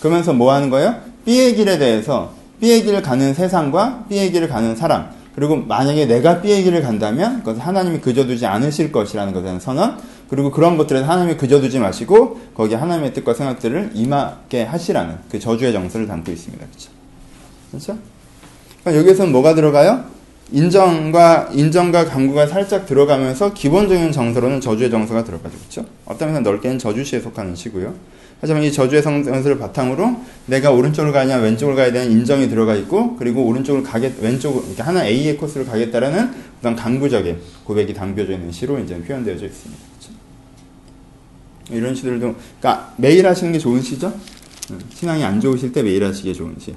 그러면서 뭐 하는 거예요? B의 길에 대해서 B의 길을 가는 세상과 B의 길을 가는 사람. 그리고 만약에 내가 B의 길을 간다면 그것은 하나님이 그저두지 않으실 것이라는 것에 대한 선언. 그리고 그런 것들에서 하나님이 그저두지 마시고 거기에 하나님의 뜻과 생각들을 임하게 하시라는 그 저주의 정서를 담고 있습니다. 그렇죠? 그렇죠? 그러니까 여기에서는 뭐가 들어가요? 인정과 인정과 강구가 살짝 들어가면서 기본적인 정서로는 저주의 정서가 들어가죠. 그렇죠? 어떤 면에서 넓게는 저주시에 속하는 시고요. 하지만 이 저주의 정서를 바탕으로 내가 오른쪽으로 가냐 왼쪽으로 가야 되는 인정이 들어가 있고 그리고 오른쪽을 가겠 왼쪽 이렇게 하나 A의 코스를 가겠다라는 어떤 강구적인 고백이 담겨져 있는 시로 이제 표현되어져 있습니다. 그렇죠? 이런 시들도 그러니까 매일 하시는 게 좋은 시죠? 신앙이 안 좋으실 때 매일 하시기에 좋은 시.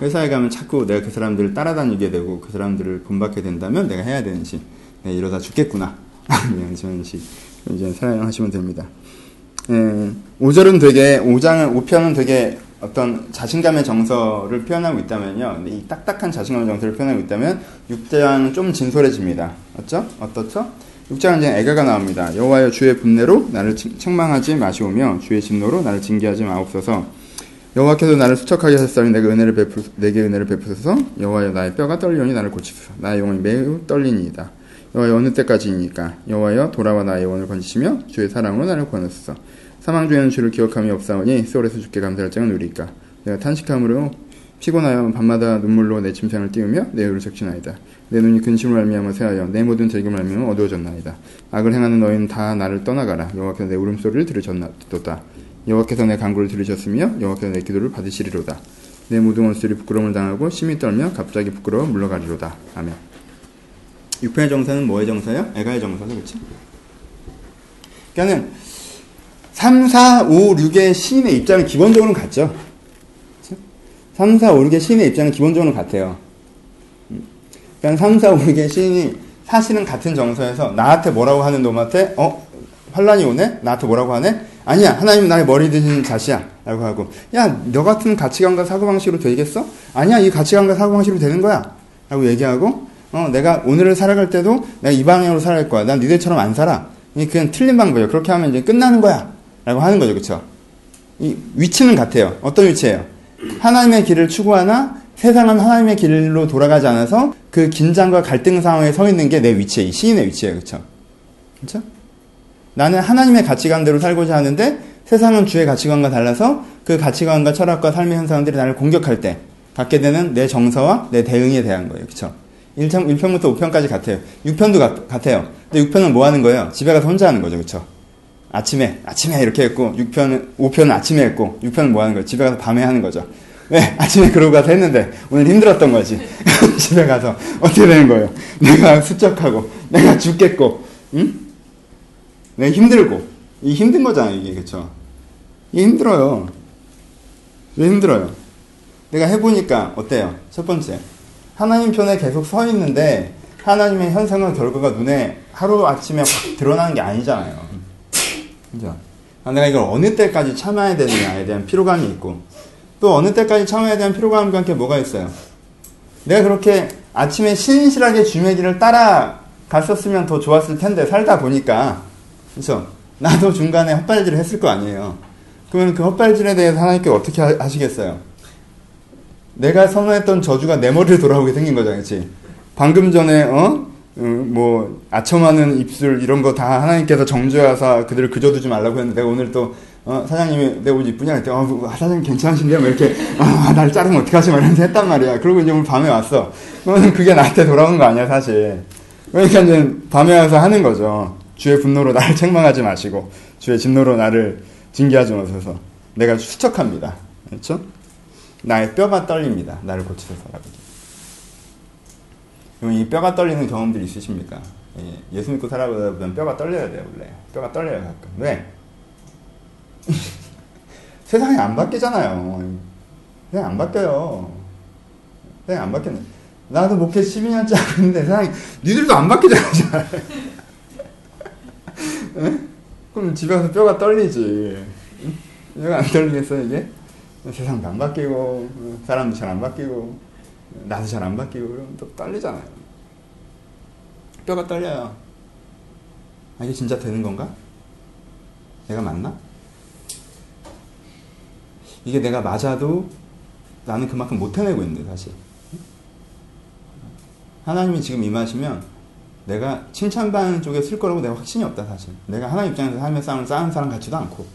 회사에 가면 자꾸 내가 그 사람들을 따라다니게 되고 그 사람들을 본받게 된다면 내가 해야 되는 시. 네, 이러다 죽겠구나. 이런 시. 이제 사용하시면 됩니다. 예, 5절은 되게, 5장은, 5편은 되게 어떤 자신감의 정서를 표현하고 있다면요. 이 딱딱한 자신감의 정서를 표현하고 있다면 6장은 좀 진솔해집니다. 맞죠? 어떻죠? 6장은 이제 애가가 나옵니다. 여호와여 주의 분내로 나를 책망하지 마시오며 주의 진노로 나를 징계하지 마옵소서. 여호와께서 나를 수척하게 하셨사니 내게 은혜를 베푸 내게 은혜를 베푸소서. 여호와여 나의 뼈가 떨리오니 나를 고치소서. 나의 영혼이 매우 떨리니이다. 여호와여 어느 때까지입니까? 여호와여 돌아와 나의 영혼을 건지시며 주의 사랑으로 나를 구원하소서. 사망 중에는 주를 기억함이 없사오니 소홀에서 주께 감사할 장은 누리까. 내가 탄식함으로 피곤하여 밤마다 눈물로 내 침상을 띄우며 내 의를 적시나이다. 내 눈이 근심을 알미하며 새하여 내 모든 즐김을 알미하며 어두워졌나이다. 악을 행하는 너희는 다 나를 떠나가라. 여호와께서 내 울음소리를 들으셨도다. 여호와께서 내 간구를 들으셨으며 여호와께서 내 기도를 받으시리로다. 내 모든 원수들이 부끄러움을 당하고 심히 떨며 갑자기 부끄러워 물러가리로다. 아멘. 6편의 정사는 뭐의 정사예요? 애가의 정사죠, 그렇지? 그러니까는 3, 4, 5, 6의 시인의 입장은 기본적으로 같죠. 3, 4, 5, 6의 시인의 입장은 기본적으로 같아요. 그러니까 3, 4, 5, 6의 시인이 사실은 같은 정서에서 나한테 뭐라고 하는 놈한테 어? 환란이 오네? 나한테 뭐라고 하네? 아니야 하나님 나의 머리 드신 자시야. 라고 하고. 야 너 같은 가치관과 사고방식으로 되겠어? 아니야 이 가치관과 사고방식으로 되는 거야. 라고 얘기하고 어 내가 오늘을 살아갈 때도 내가 이 방향으로 살아갈 거야. 난 니들처럼 안 살아. 이 그냥 틀린 방법이야 그렇게 하면 이제 끝나는 거야. 라고 하는 거죠 그쵸? 이 위치는 같아요. 어떤 위치예요? 하나님의 길을 추구하나 세상은 하나님의 길로 돌아가지 않아서 그 긴장과 갈등 상황에 서 있는 게 내 위치예요. 이 시인의 위치예요 그쵸? 그쵸 나는 하나님의 가치관대로 살고자 하는데 세상은 주의 가치관과 달라서 그 가치관과 철학과 삶의 현상들이 나를 공격할 때 갖게 되는 내 정서와 내 대응에 대한 거예요. 그쵸? 1편, 1편부터 5편까지 같아요. 6편도 같, 같아요. 근데 6편은 뭐 하는 거예요? 집에 가서 혼자 하는 거죠. 그쵸? 아침에, 아침에 이렇게 했고, 6편은, 5편은 아침에 했고, 6편은 뭐 하는 거예요? 집에 가서 밤에 하는 거죠. 왜? 아침에 그러고 가서 했는데, 오늘 힘들었던 거지. 집에 가서, 어떻게 되는 거예요? 내가 수척하고, 내가 죽겠고, 응? 내가 힘들고. 이 힘든 거잖아요 이게 그쵸? 이게 힘들어요. 왜 힘들어요. 내가 해보니까 어때요? 첫 번째. 하나님 편에 계속 서 있는데 하나님의 현상과 결과가 눈에 하루 아침에 확 드러나는 게 아니잖아요. 그죠? 아, 내가 이걸 어느 때까지 참아야 되느냐에 대한 피로감이 있고 또 어느 때까지 참아야 대한 피로감과 함께 뭐가 있어요? 내가 그렇게 아침에 신실하게 주의 길을 따라 갔었으면 더 좋았을 텐데 살다 보니까 그렇죠? 나도 중간에 헛발질을 했을 거 아니에요. 그러면 그 헛발질에 대해서 하나님께 어떻게 하시겠어요? 내가 선언했던 저주가 내 머리를 돌아오게 생긴 거잖아, 그렇지? 방금 전에 어? 음, 뭐 아첨하는 입술 이런 거 다 하나님께서 정죄하사 그들을 그저두지 말라고 했는데 내가 오늘 또 어, 사장님이 내옷 이쁘냐 했더니 어, 뭐, 사장님 괜찮으신데요? 뭐 이렇게 아, 날 자르면 어떡하지? 막 이러면서 했단 말이야. 그리고 이제 오늘 밤에 왔어. 그러면 그게 나한테 돌아오는 거 아니야, 사실. 그러니까 이제 밤에 와서 하는 거죠. 주의 분노로 나를 책망하지 마시고 주의 진노로 나를 징계하지 마소서. 내가 수척합니다. 그렇죠? 나의 뼈가 떨립니다. 나를 고치소서라고. 이 뼈가 떨리는 경험들 있으십니까? 예, 수 믿고 살아보다 보면 뼈가 떨려야 돼요, 원래. 뼈가 떨려요, 가끔. 왜? 세상이 안 바뀌잖아요. 그냥 안 바뀌어요. 그냥 안 바뀌는. 나도 목회 12년째 하고 있는데 세상이, 니들도 안 바뀌잖아, 그럼 집에 가서 뼈가 떨리지. 뼈가 안 떨리겠어, 이게? 세상도 안 바뀌고, 사람도 잘 안 바뀌고, 나도 잘 안 바뀌고, 그러면 또 떨리잖아요. 뼈가 떨려요. 아, 이게 진짜 되는 건가? 내가 맞나? 이게 내가 맞아도 나는 그만큼 못 해내고 있는데, 사실. 하나님이 지금 임하시면 내가 칭찬받는 쪽에 쓸 거라고 내가 확신이 없다, 사실. 내가 하나님 입장에서 삶의 싸움을 쌓은 사람 같지도 않고.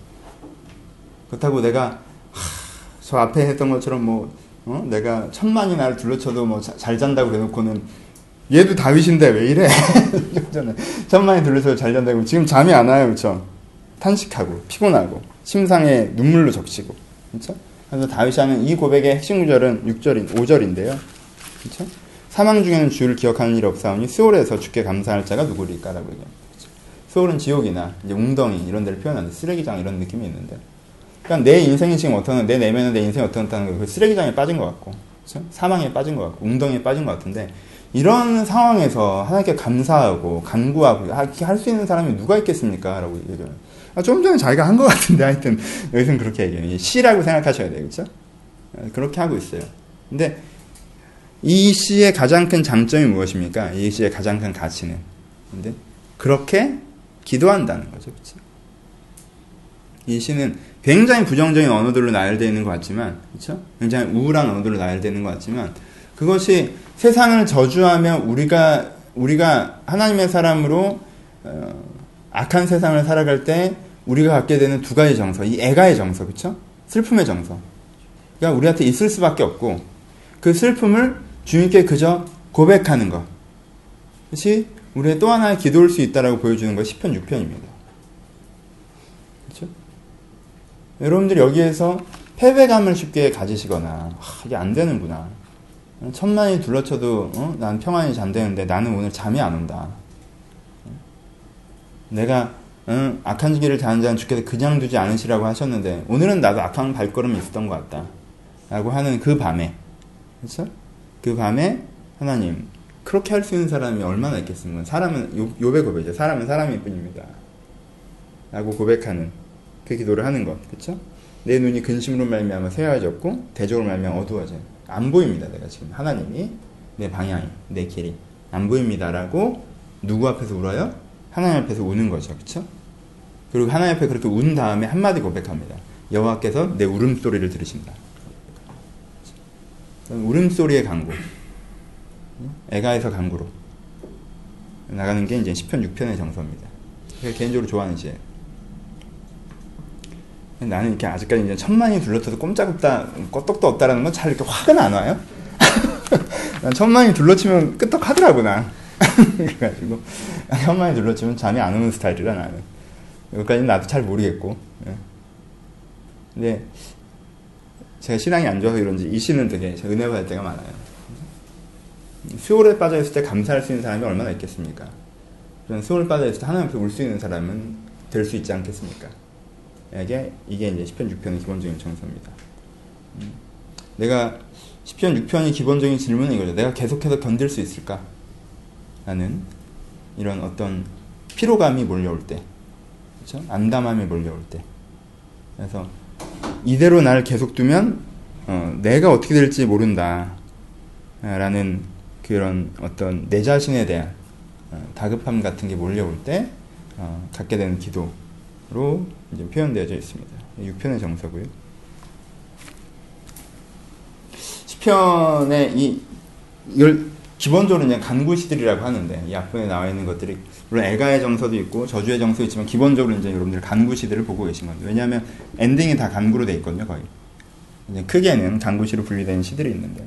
그렇다고 내가, 하, 저 앞에 했던 것처럼 뭐, 어? 내가 천만이 나를 둘러쳐도 뭐 잘 잔다고 해놓고는 얘도 다윗인데 왜 이래? 천만이 둘러쳐도 잘 잔다고 지금 잠이 안 와요, 그렇죠? 탄식하고 피곤하고 심상에 눈물로 적시고, 그렇죠? 그래서 다윗이 하는 이 고백의 핵심 구절은 6절인 5절인데요, 그렇죠? 사망 중에는 주를 기억하는 일 없사오니 수월에서 주께 감사할 자가 누구리까라고 얘기합니다. 그렇죠? 수월은 지옥이나 이제 웅덩이 이런 데를 표현하는 쓰레기장 이런 느낌이 있는데 그러니까 내 인생이 지금 어떤 내 내면은 내 인생이 어떻다는 그 쓰레기장에 빠진 것 같고 그렇죠? 사망에 빠진 것 같고 웅덩이에 빠진 것 같은데 이런 상황에서 하나님께 감사하고 간구하고 할 수 있는 사람이 누가 있겠습니까? 라고 얘기해요. 아, 좀 전에 자기가 한 것 같은데 하여튼 여기서는 그렇게 얘기해요. 시라고 생각하셔야 돼요. 그렇죠? 그렇게 하고 있어요. 근데 이 시의 가장 큰 장점이 무엇입니까? 이 시의 가장 큰 가치는. 근데 그렇게 기도한다는 거죠. 그렇죠? 이 시는 굉장히 부정적인 언어들로 나열되어 있는 것 같지만, 그렇죠? 굉장히 우울한 언어들로 나열되어 있는 것 같지만, 그것이 세상을 저주하며 우리가 우리가 하나님의 사람으로 어, 악한 세상을 살아갈 때 우리가 갖게 되는 두 가지 정서, 이 애가의 정서, 그렇죠? 슬픔의 정서. 그러니까 우리한테 있을 수밖에 없고 그 슬픔을 주님께 그저 고백하는 것. 그것이 우리의 또 하나의 기도일 수 있다라고 보여주는 것이 10편 6편입니다. 여러분들이 여기에서 패배감을 쉽게 가지시거나 아, 이게 안 되는구나. 천만이 둘러쳐도 어? 난 평안히 잠드는데 나는 오늘 잠이 안 온다. 내가 응, 악한 길을 다는 자는 주께서 그냥 두지 않으시라고 하셨는데 오늘은 나도 악한 발걸음이 있었던 것 같다. 라고 하는 그 밤에 그렇죠? 그 밤에 하나님 그렇게 할 수 있는 사람이 얼마나 있겠습니까? 사람은 요, 요배 고백이죠. 사람은 사람일 뿐입니다. 라고 고백하는 그 기도를 하는 것, 그렇죠? 내 눈이 근심으로 말미암아 새하졌고 대적으로 말미암아 어두워져. 안 보입니다. 내가 지금 하나님이 내 방향이 내 길이 안 보입니다라고 누구 앞에서 울어요? 하나님 앞에서 우는 거죠, 그렇죠? 그리고 하나님 앞에 그렇게 운 다음에 한마디 고백합니다. 여호와께서 내 울음소리를 들으신다. 울음소리의 강구. 애가에서 강구로 나가는 게 이제 10편, 6편의 정서입니다. 개인적으로 좋아하는 시예요. 나는 이렇게 아직까지 이제 천만이 둘러쳐서 꼼짝없다, 껐떡도 없다라는 건 잘 이렇게 화가 안 와요. 난 천만이 둘러치면 끄떡하더라고, 나. 그래가지고, 천만이 둘러치면 잠이 안 오는 스타일이라, 나는. 여기까지는 나도 잘 모르겠고. 예. 근데, 제가 신앙이 안 좋아서 그런지 이 시는 되게 은혜 받을 때가 많아요. 수월에 빠져 있을 때 감사할 수 있는 사람이 얼마나 있겠습니까? 그런 수월에 빠져 있을 때 하나님 앞에 울 수 있는 사람은 될 수 있지 않겠습니까? 이게, 이게 이제 10편, 6편의 기본적인 정서입니다. 음. 내가 10편, 6편의 기본적인 질문은 이거죠. 내가 계속해서 견딜 수 있을까? 라는 이런 어떤 피로감이 몰려올 때, 그렇죠? 암담함이 몰려올 때. 그래서 이대로 나를 계속 두면 어, 내가 어떻게 될지 모른다. 라는 그런 어떤 내 자신에 대한 어, 다급함 같은 게 몰려올 때 어, 갖게 되는 기도 로 이제 표현되어져 있습니다. 6편의 정서고요. 10편의 이 기본적으로 그냥 간구시들이라고 하는데 이 앞편에 나와 있는 것들이 물론 애가의 정서도 있고 저주의 정서 있지만 기본적으로 이제 여러분들 간구시들을 보고 계신 건데 왜냐하면 엔딩이 다 간구로 돼 있거든요 거의 이제 크게는 간구시로 분리된 시들이 있는데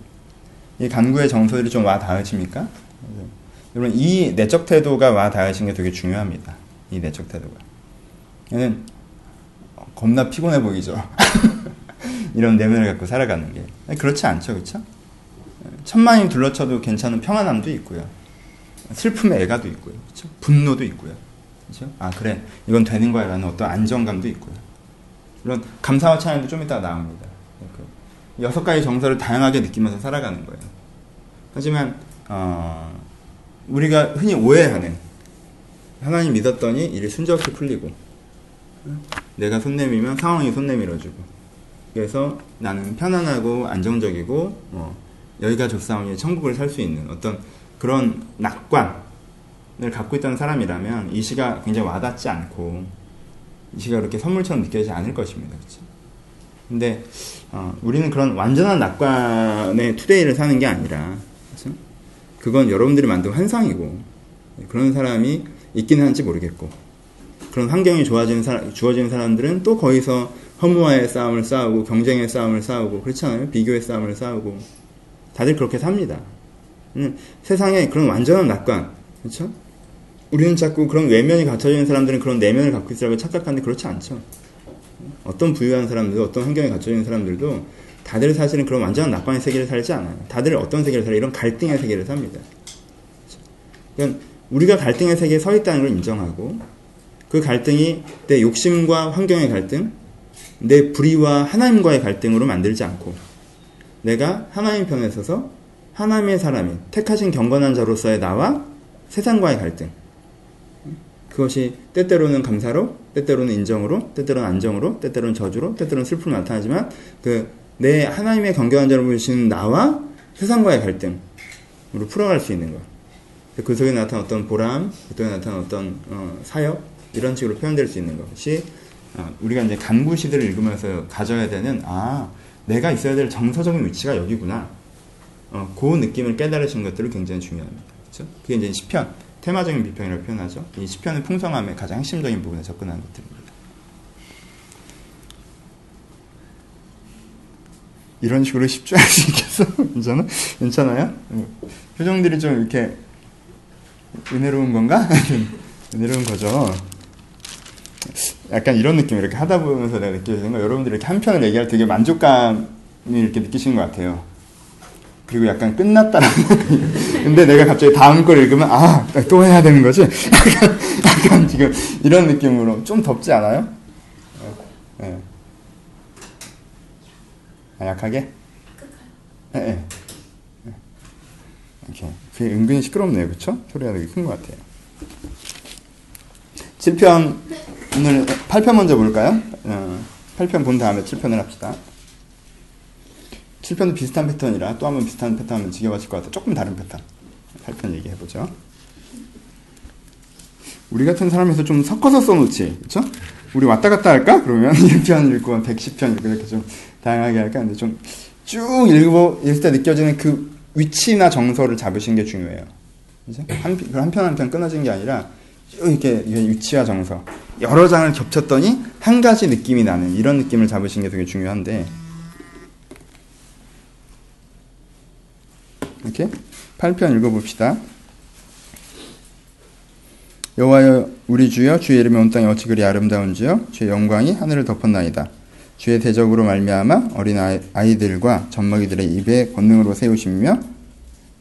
이 간구의 정서들이 좀 와 닿으십니까? 여러분 이 내적 태도가 와 닿으신 게 되게 중요합니다. 이 내적 태도가. 얘는 겁나 피곤해 보이죠. 이런 내면을 갖고 살아가는 게 그렇지 않죠, 그렇죠? 천만이 둘러쳐도 괜찮은 평안함도 있고요. 슬픔의 애가도 있고요. 그렇죠? 분노도 있고요. 그렇죠? 아 그래 이건 되는 거야라는 어떤 안정감도 있고요. 물론 감사와 찬양도 좀 이따 나옵니다. 그 여섯 가지 정서를 다양하게 느끼면서 살아가는 거예요. 하지만 어, 우리가 흔히 오해하는 하나님 믿었더니 일이 순조롭게 풀리고 내가 손 내밀면 상황이 손 내밀어주고 그래서 나는 편안하고 안정적이고 뭐 여기가 좋사오니 천국을 살 수 있는 어떤 그런 낙관을 갖고 있던 사람이라면 이 시가 굉장히 와닿지 않고 이 시가 그렇게 선물처럼 느껴지지 않을 것입니다. 그렇죠? 근데 어, 우리는 그런 완전한 낙관의 투데이를 사는 게 아니라 그렇죠? 그건 여러분들이 만든 환상이고 그런 사람이 있기는 한지 모르겠고 그런 환경이 좋아지는 사람, 주어지는 사람들은 또 거기서 허무와의 싸움을 싸우고 경쟁의 싸움을 싸우고 그렇잖아요. 비교의 싸움을 싸우고 다들 그렇게 삽니다. 음, 세상에 그런 완전한 낙관, 그렇죠? 우리는 자꾸 그런 외면이 있는 사람들은 그런 내면을 갖고 있으라고 착각하는데 그렇지 않죠. 어떤 부유한 사람들, 어떤 환경에 갖춰져 있는 사람들도 다들 사실은 그런 완전한 낙관의 세계를 살지 않아요. 다들 어떤 세계를 살아요? 이런 갈등의 세계를 삽니다. 그러니까 우리가 갈등의 세계에 서 있다는 걸 인정하고 그 갈등이 내 욕심과 환경의 갈등, 내 불의와 하나님과의 갈등으로 만들지 않고 내가 하나님 편에 서서 하나님의 사람이 택하신 경건한 자로서의 나와 세상과의 갈등 그것이 때때로는 감사로 때때로는 인정으로 때때로는 안정으로 때때로는 저주로 때때로는 슬픔으로 나타나지만 그 내 하나님의 경건한 자로 보시는 나와 세상과의 갈등으로 풀어갈 수 있는 것. 그 속에 나타난 어떤 보람, 그 속에 나타난 어떤 어, 사역 이런 식으로 표현될 수 있는 것이 어, 우리가 이제 간구 시들을 읽으면서 가져야 되는 아 내가 있어야 될 정서적인 위치가 여기구나. 어, 그 느낌을 깨달으시는 것들이 굉장히 중요합니다. 그렇죠? 그게 이제 시편 테마적인 비평이라고 표현하죠. 이 시편의 풍성함의 가장 핵심적인 부분에 접근하는 것들입니다. 이런 식으로 쉽지 않수 있겠어? 괜찮아? 괜찮아요? 표정들이 좀 이렇게 은혜로운 건가? 은혜로운 거죠. 약간 이런 느낌 이렇게 하다 보면서 내가 느껴지는 거 여러분들이 이렇게 한 편을 얘기할 때 되게 만족감이 이렇게 느끼시는 것 같아요. 그리고 약간 끝났다라는 근데 내가 갑자기 다음 걸 읽으면 아 또 해야 되는 거지 약간, 약간 지금 이런 느낌으로 좀 덥지 않아요? 네. 아, 약하게? 네, 네. 이렇게 그게 은근히 시끄럽네요 그쵸? 소리가 되게 큰 것 같아요 7편 오늘 8편 먼저 볼까요? 어, 8편 본 다음에 7편을 합시다 7편도 비슷한 패턴이라 또 한 번 비슷한 패턴 한번 지켜보실 것 같아요. 조금 다른 패턴. 8편 얘기해보죠. 우리 같은 사람에서 좀 섞어서 써놓지. 그쵸? 우리 왔다 갔다 할까? 그러면 1편 읽고 110편 읽고 이렇게 좀 다양하게 할까? 근데 좀 쭉 읽고, 읽을 때 느껴지는 그 위치나 정서를 잡으시는 게 중요해요. 그죠? 한, 한편 한 편 끊어진 게 아니라 쭉 이렇게 위치와 정서. 여러 장을 겹쳤더니 한 가지 느낌이 나는 이런 느낌을 잡으시는 게 되게 중요한데 이렇게 8편 읽어봅시다. 여호와여 우리 주여 주의 이름이 온 땅에 어찌 그리 아름다운지요 주의 영광이 하늘을 덮었나이다. 주의 대적으로 말미암아 어린 아이들과 젖먹이들의 입에 권능으로 세우시며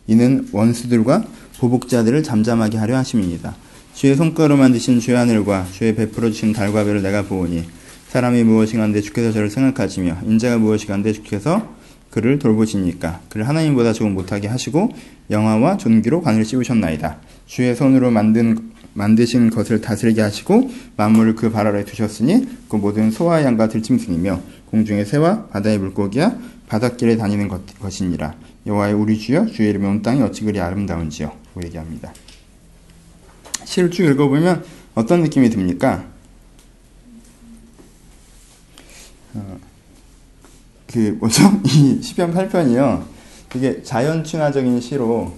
이는 원수들과 보복자들을 잠잠하게 하려 하심입니다. 주의 손가락으로 만드신 주의 하늘과 주의 베풀어 주신 달과 별을 내가 보오니 사람이 무엇이간데 주께서 저를 생각하시며 인자가 무엇이간데 주께서 그를 돌보시니까 그를 하나님보다 조금 못하게 하시고 영화와 존귀로 관을 씌우셨나이다. 주의 손으로 만든 만드신 것을 다스리게 하시고 만물을 그 발 아래 두셨으니 그 모든 소와 양과 들짐승이며 공중의 새와 바다의 물고기야 바닷길에 다니는 것, 것이니라. 여호와의 우리 주여 주의 이름의 온 땅이 어찌 그리 아름다운지요. 고 얘기합니다. 시를 쭉 읽어보면 어떤 느낌이 듭니까? 어, 그 뭐죠? 이 시편 8편이요. 되게 자연 친화적인 시로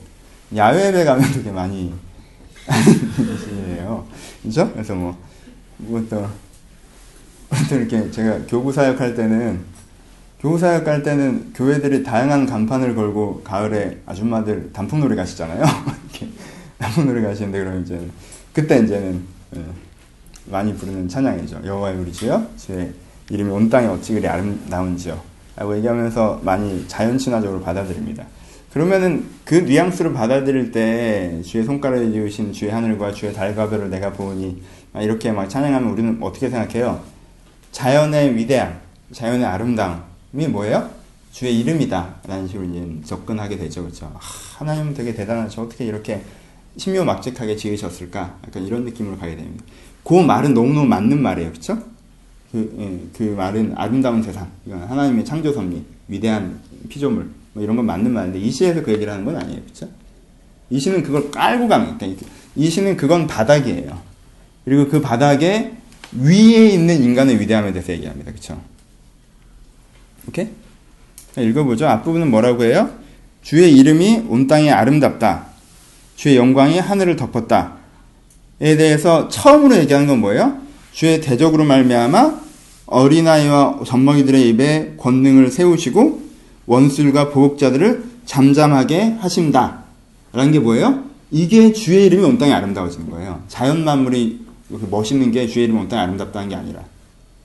야외에 가면 되게 많이 시예요. 그죠? 그래서 뭐 이것도 또 이렇게 제가 교구 사역할 때는 교구 사역할 때는 교회들이 다양한 간판을 걸고 가을에 아줌마들 단풍놀이 가시잖아요. 이렇게 단풍놀이 가시는데 그러면 이제 그때 이제는 예, 많이 부르는 찬양이죠. 여호와의 우리 주여 주의 이름이 온 땅에 어찌 그리 아름다운지요. 라고 얘기하면서 많이 자연 친화적으로 받아들입니다. 그러면은 그 뉘앙스를 받아들일 때 주의 손가락을 지으신 주의 하늘과 주의 달과 별을 내가 보니 이렇게 막 찬양하면 우리는 어떻게 생각해요? 자연의 위대함, 자연의 아름다움이 뭐예요? 주의 이름이다. 라는 식으로 이제 접근하게 되죠. 그렇죠? 아, 하나님은 되게 대단하죠. 어떻게 이렇게 신묘막직하게 지으셨을까? 약간 이런 느낌으로 가게 됩니다. 그 말은 너무너무 맞는 말이에요. 그렇죠? 그, 예, 그 말은 아름다운 세상, 이건 하나님의 창조 섭리, 위대한 피조물, 뭐 이런 건 맞는 말인데 이 시에서 그 얘기를 하는 건 아니에요. 그렇죠? 이 시는 그걸 깔고 가니까 이 시는 그건 바닥이에요. 그리고 그 바닥에 위에 있는 인간의 위대함에 대해서 얘기합니다. 그렇죠? 오케이? 읽어보죠. 앞부분은 뭐라고 해요? 주의 이름이 온 땅에 아름답다. 주의 영광이 하늘을 덮었다. 에 대해서 처음으로 얘기하는 건 뭐예요? 주의 대적으로 말미암아 어린아이와 젖먹이들의 입에 권능을 세우시고 원술과 보복자들을 잠잠하게 하신다. 라는 게 뭐예요? 이게 주의 이름이 온 땅에 아름다워지는 거예요. 자연 만물이 멋있는 게 주의 이름이 온 땅에 아름답다는 게 아니라.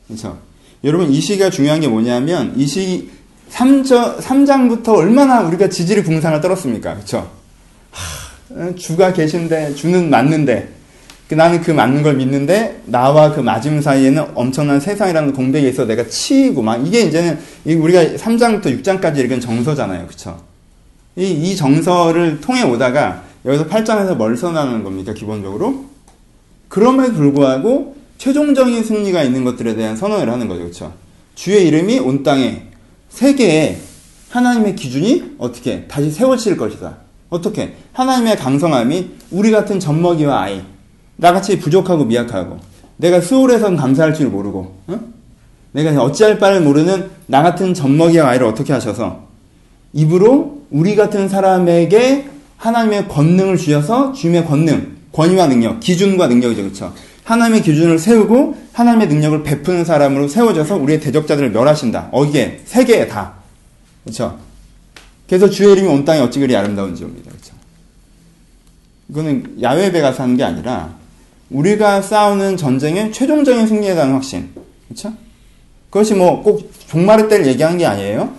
그렇죠? 여러분 이 시기가 중요한 게 뭐냐면 이 시기 3저, 3장부터 얼마나 우리가 지지리 궁상을 떨었습니까? 그렇죠? 주가 계신데 주는 맞는데 그 나는 그 맞는 걸 믿는데 나와 그 맞음 사이에는 엄청난 세상이라는 공백이 있어 내가 치이고 막 이게 이제는 우리가 3장부터 6장까지 읽은 정서잖아요. 그쵸? 이, 이 정서를 통해 오다가 여기서 8장에서 뭘 선언하는 겁니까? 기본적으로? 그럼에도 불구하고 최종적인 승리가 있는 것들에 대한 선언을 하는 거죠. 그쵸? 주의 이름이 온 땅에 세계에 하나님의 기준이 어떻게 다시 세워질 것이다. 어떻게? 하나님의 강성함이 우리 같은 젖먹이와 아이, 나같이 부족하고 미약하고 내가 수월해선 감사할 줄 모르고 어? 내가 어찌할 바를 모르는 나 같은 젖먹이와 아이를 어떻게 하셔서 입으로 우리 같은 사람에게 하나님의 권능을 주셔서 주님의 권능, 권위와 능력, 기준과 능력이죠. 그렇죠? 하나님의 기준을 세우고 하나님의 능력을 베푸는 사람으로 세워져서 우리의 대적자들을 멸하신다. 어기에 세계에 다. 그렇죠? 그래서 주의 이름이 온 땅에 어찌 그리 아름다운지 옵니다. 그렇죠? 이거는 야외 배 가서 하는 게 아니라 우리가 싸우는 전쟁의 최종적인 승리에 대한 확신. 그렇죠? 그것이 뭐 꼭 종말의 때를 얘기하는 게 아니에요.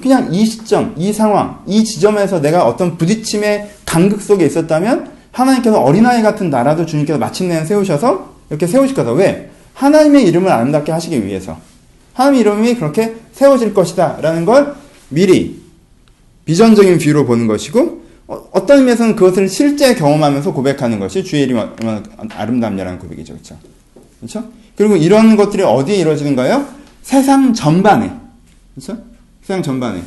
그냥 이 시점, 이 상황, 이 지점에서 내가 어떤 부딪힘의 간극 속에 있었다면 하나님께서 어린아이 같은 나라도 주님께서 마침내 세우셔서 이렇게 세우실 거다. 왜? 하나님의 이름을 아름답게 하시기 위해서. 하나님의 이름이 그렇게 세워질 것이다. 라는 걸 미리 비전적인 뷰로 보는 것이고 어, 떤 의미에서는 그것을 실제 경험하면서 고백하는 것이 주의 이름이 얼마나 아름답냐라는 고백이죠. 그렇죠? 그렇죠? 그리고 이런 것들이 어디에 이루어지는가요? 세상 전반에. 그렇죠? 세상 전반에.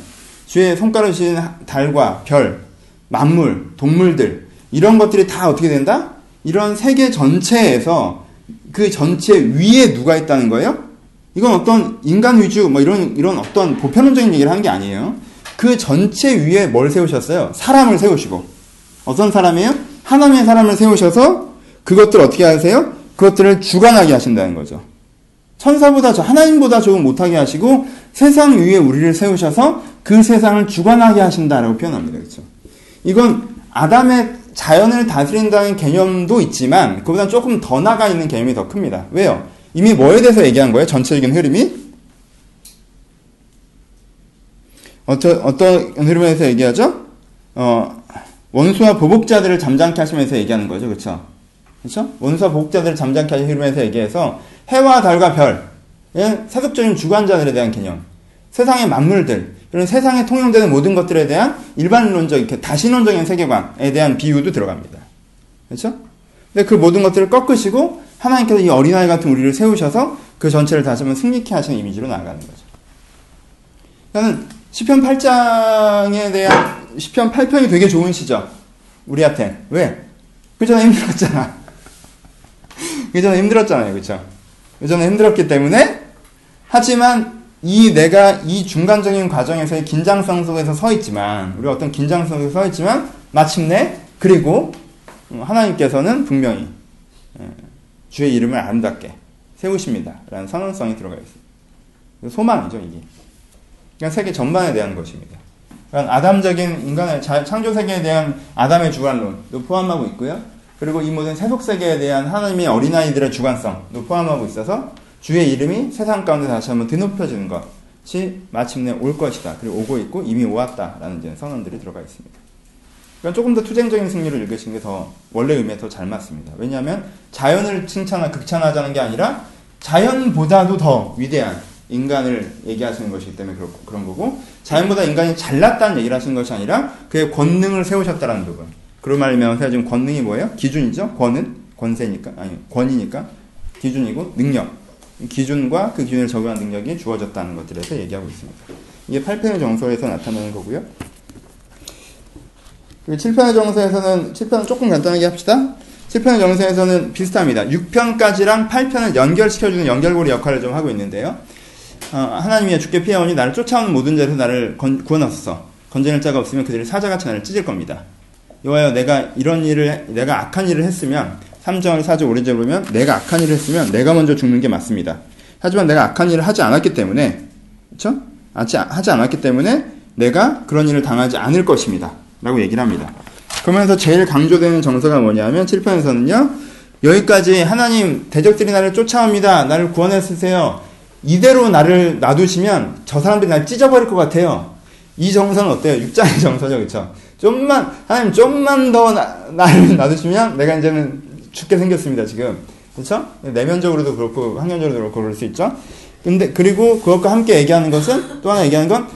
주의 손가락이신 달과 별, 만물, 동물들 이런 것들이 다 어떻게 된다? 이런 세계 전체에서 그 전체 위에 누가 있다는 거예요? 이건 어떤 인간 위주 뭐 이런 이런 어떤 보편론적인 얘기를 하는 게 아니에요. 그 전체 위에 뭘 세우셨어요? 사람을 세우시고. 어떤 사람이에요? 하나님의 사람을 세우셔서 그것들 어떻게 하세요? 그것들을 주관하게 하신다는 거죠. 천사보다 저 하나님보다 조금 못하게 하시고 세상 위에 우리를 세우셔서 그 세상을 주관하게 하신다라고 표현합니다. 그렇죠? 이건 아담의 자연을 다스린다는 개념도 있지만 그보다 조금 더 나가 있는 개념이 더 큽니다. 왜요? 이미 뭐에 대해서 얘기한 거예요? 전체적인 흐름이 어떤, 어떤 흐름에서 얘기하죠? 어, 원수와 보복자들을 잠잠케 하시면서 얘기하는 거죠. 그쵸? 그쵸? 원수와 보복자들을 잠잠케 하시는 흐름에서 얘기해서 해와 달과 별, 예? 세속적인 주관자들에 대한 개념, 세상의 만물들, 이런 세상에 통용되는 모든 것들에 대한 일반론적, 이렇게 다신론적인 세계관에 대한 비유도 들어갑니다. 그렇죠? 근데 그 모든 것들을 꺾으시고 하나님께서 이 어린아이 같은 우리를 세우셔서 그 전체를 다시 한번 승리케 하시는 이미지로 나아가는 거죠. 시편 8장에 대한 시편 8편이 되게 좋은 시죠. 우리한테. 왜? 그 전에 힘들었잖아. 그 전에 힘들었잖아요. 그쵸? 그 전에 힘들었기 때문에 하지만 이 내가 이 중간적인 과정에서의 긴장성 속에서 서 있지만 우리 어떤 긴장성 속에서 서 있지만 마침내 그리고 하나님께서는 분명히 예, 주의 이름을 아름답게 세우십니다. 라는 선언성이 들어가 있어요. 소망이죠, 이게. 그러니까 세계 전반에 대한 것입니다. 그러니까 아담적인 인간의 창조 세계에 대한 아담의 주관론도 포함하고 있고요. 그리고 이 모든 세속 세계에 대한 하나님의 어린아이들의 주관성도 포함하고 있어서 주의 이름이 세상 가운데 다시 한번 드높여지는 것. 마침내 올 것이다. 그리고 오고 있고 이미 오았다라는 이제 선언들이 들어가 있습니다. 그러니까 조금 더 투쟁적인 승리를 읽으신 게 더 원래 의미에 더 잘 맞습니다. 왜냐하면 자연을 칭찬하 극찬하자는 게 아니라 자연보다도 더 위대한 인간을 얘기하시는 것이기 때문에 그렇고, 그런 거고 자연보다 인간이 잘났다는 얘기를 하시는 것이 아니라 그의 권능을 세우셨다는 부분. 그런 말이면 지금 권능이 뭐예요? 기준이죠. 권은 권세니까 아니 권이니까 기준이고 능력. 기준과 그 기준을 적용한 능력이 주어졌다는 것들에서 얘기하고 있습니다. 이게 8편의 정서에서 나타나는 거고요. 7편의 정서에서는 7편은 조금 간단하게 합시다. 7편의 정서에서는 비슷합니다. 6편까지랑 8편을 연결시켜주는 연결고리 역할을 좀 하고 있는데요. 어, 하나님의 주께 피해오니 나를 쫓아오는 모든 자에서 나를 건, 구원하소서. 건져낼 자가 없으면 그들이 사자같이 나를 찢을 겁니다. 여호와여 내가 이런 일을 내가 악한 일을 했으면 3절 4절 5절 보면 내가 악한 일을 했으면 내가 먼저 죽는 게 맞습니다. 하지만 내가 악한 일을 하지 않았기 때문에 그렇죠? 하지 않았기 때문에 내가 그런 일을 당하지 않을 것입니다. 라고 얘기를 합니다. 그러면서 제일 강조되는 정서가 뭐냐면 7편에서는요. 여기까지 하나님 대적들이 나를 쫓아옵니다. 나를 구원해 주세요. 이대로 나를 놔두시면 저 사람들이 날 찢어버릴 것 같아요. 이 정서는 어때요? 육장의 정서죠, 그쵸? 좀만, 하나님 좀만 더 나, 나를 놔두시면 내가 이제는 죽게 생겼습니다, 지금. 그쵸? 내면적으로도 그렇고, 환경적으로도 그렇고, 그럴 수 있죠? 근데, 그리고 그것과 함께 얘기하는 것은, 또 하나 얘기하는 건,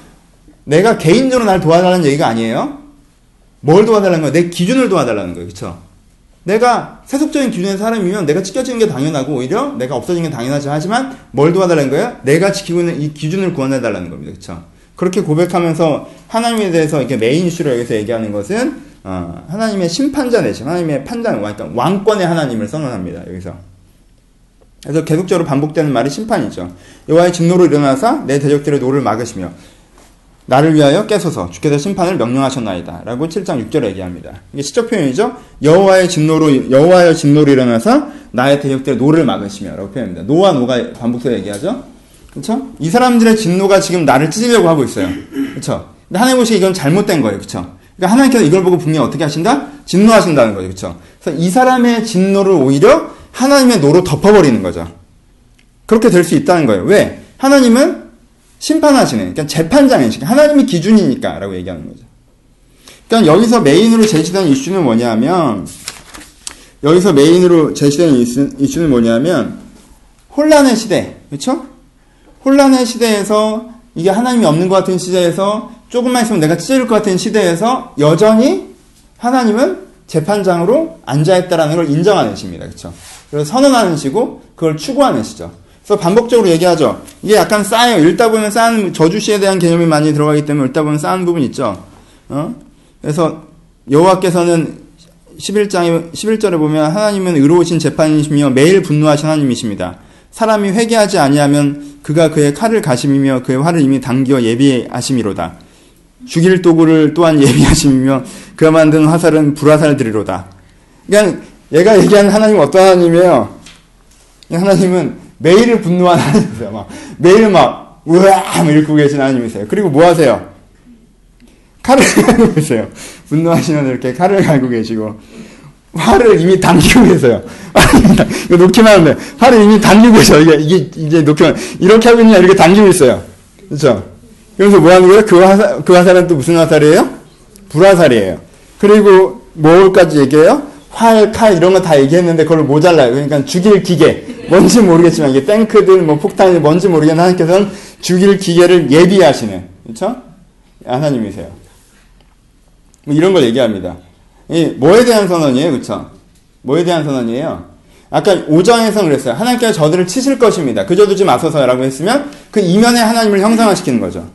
내가 개인적으로 날 도와달라는 얘기가 아니에요. 뭘 도와달라는 거야? 내 기준을 도와달라는 거예요, 그쵸? 내가 세속적인 기준의 사람이면 내가 지켜지는 게 당연하고 오히려 내가 없어지는 게 당연하지 하지만 뭘 도와달라는 거야? 내가 지키고 있는 이 기준을 구원해달라는 겁니다. 그쵸? 그렇게 고백하면서 하나님에 대해서 이렇게 메인 이슈로 여기서 얘기하는 것은 어, 하나님의 심판자 내심, 하나님의 판단, 그러니까 왕권의 하나님을 선언합니다. 여기서. 그래서 계속적으로 반복되는 말이 심판이죠. 여호와의 진노로 일어나사 내 대적들의 노를 막으시며 나를 위하여 깨소서 주께서 심판을 명령하셨나이다. 라고 7장 6절에 얘기합니다. 이게 시적 표현이죠. 여호와의 진노로 여호와의 진노로 일어나서 나의 대적들의 노를 막으시며 라고 표현합니다. 노와 노가 반복해서 얘기하죠. 그렇죠? 이 사람들의 진노가 지금 나를 찢으려고 하고 있어요. 그렇죠? 근데 하나님 보시기에 이건 잘못된 거예요. 그렇죠? 그러니까 하나님께서 이걸 보고 분명히 어떻게 하신다? 진노하신다는 거죠. 그렇죠? 그래서 이 사람의 진노를 오히려 하나님의 노로 덮어버리는 거죠. 그렇게 될 수 있다는 거예요. 왜? 하나님은 심판하시는, 그러니까 재판장이시니까 하나님이 기준이니까 라고 얘기하는 거죠. 그러니까 여기서 메인으로 제시된 이슈는 뭐냐면 여기서 메인으로 제시된 이슈, 는 뭐냐면 혼란의 시대, 그렇죠? 혼란의 시대에서 이게 하나님이 없는 것 같은 시대에서 조금만 있으면 내가 찢어질 것 같은 시대에서 여전히 하나님은 재판장으로 앉아있다라는 걸 인정하는 시입니다. 그렇죠? 그래서 선언하는 시고 그걸 추구하는 시죠. 그래서 반복적으로 얘기하죠. 이게 약간 쌓여요. 읽다 보면 쌓는 저주시에 대한 개념이 많이 들어가기 때문에 읽다 보면 쌓는 부분 있죠. 어? 그래서 여호와께서는 11장에 11절에 보면 하나님은 의로우신 재판이시며 매일 분노하신 하나님이십니다. 사람이 회개하지 아니하면 그가 그의 칼을 가심이며 그의 활을 이미 당겨 예비하심이로다. 죽일 도구를 또한 예비하심이며 그가 만든 화살은 불화살들이로다. 그러니까 얘가 얘기하는 하나님은 어떤 하나님이에요? 하나님은 매일 분노하는 하나님이세요. 막 매일 막 우와 읽고 계신 하나님이세요. 그리고 뭐 하세요? 칼을 갈고 계세요. 분노하시면 이렇게 칼을 갈고 계시고 활을 이미 당기고 계세요. 이거 놓기만 돼. 활을 이미 당기고 계셔. 이게, 이게, 이제 놓기만, 이렇게 하고 있냐, 이렇게 당기고 있어요. 그렇죠? 그래서 뭐 하는 거예요? 그 화살, 그 화살은 또 무슨 화살이에요? 불화살이에요. 그리고 뭘까지 얘기해요? 활, 칼, 이런 거 다 얘기했는데 그걸 모자라요. 그러니까 죽일 기계. 뭔지 모르겠지만, 이게 탱크들, 뭐 폭탄이 뭔지 모르겠는 하나님께서는 죽일 기계를 예비하시는, 그렇죠? 하나님이세요. 뭐 이런 걸 얘기합니다. 이 뭐에 대한 선언이에요? 그쵸? 뭐에 대한 선언이에요? 아까 5장에서 그랬어요. 하나님께서 저들을 치실 것입니다. 그저 두지 마소서라고 했으면 그 이면에 하나님을 형상화시키는 거죠.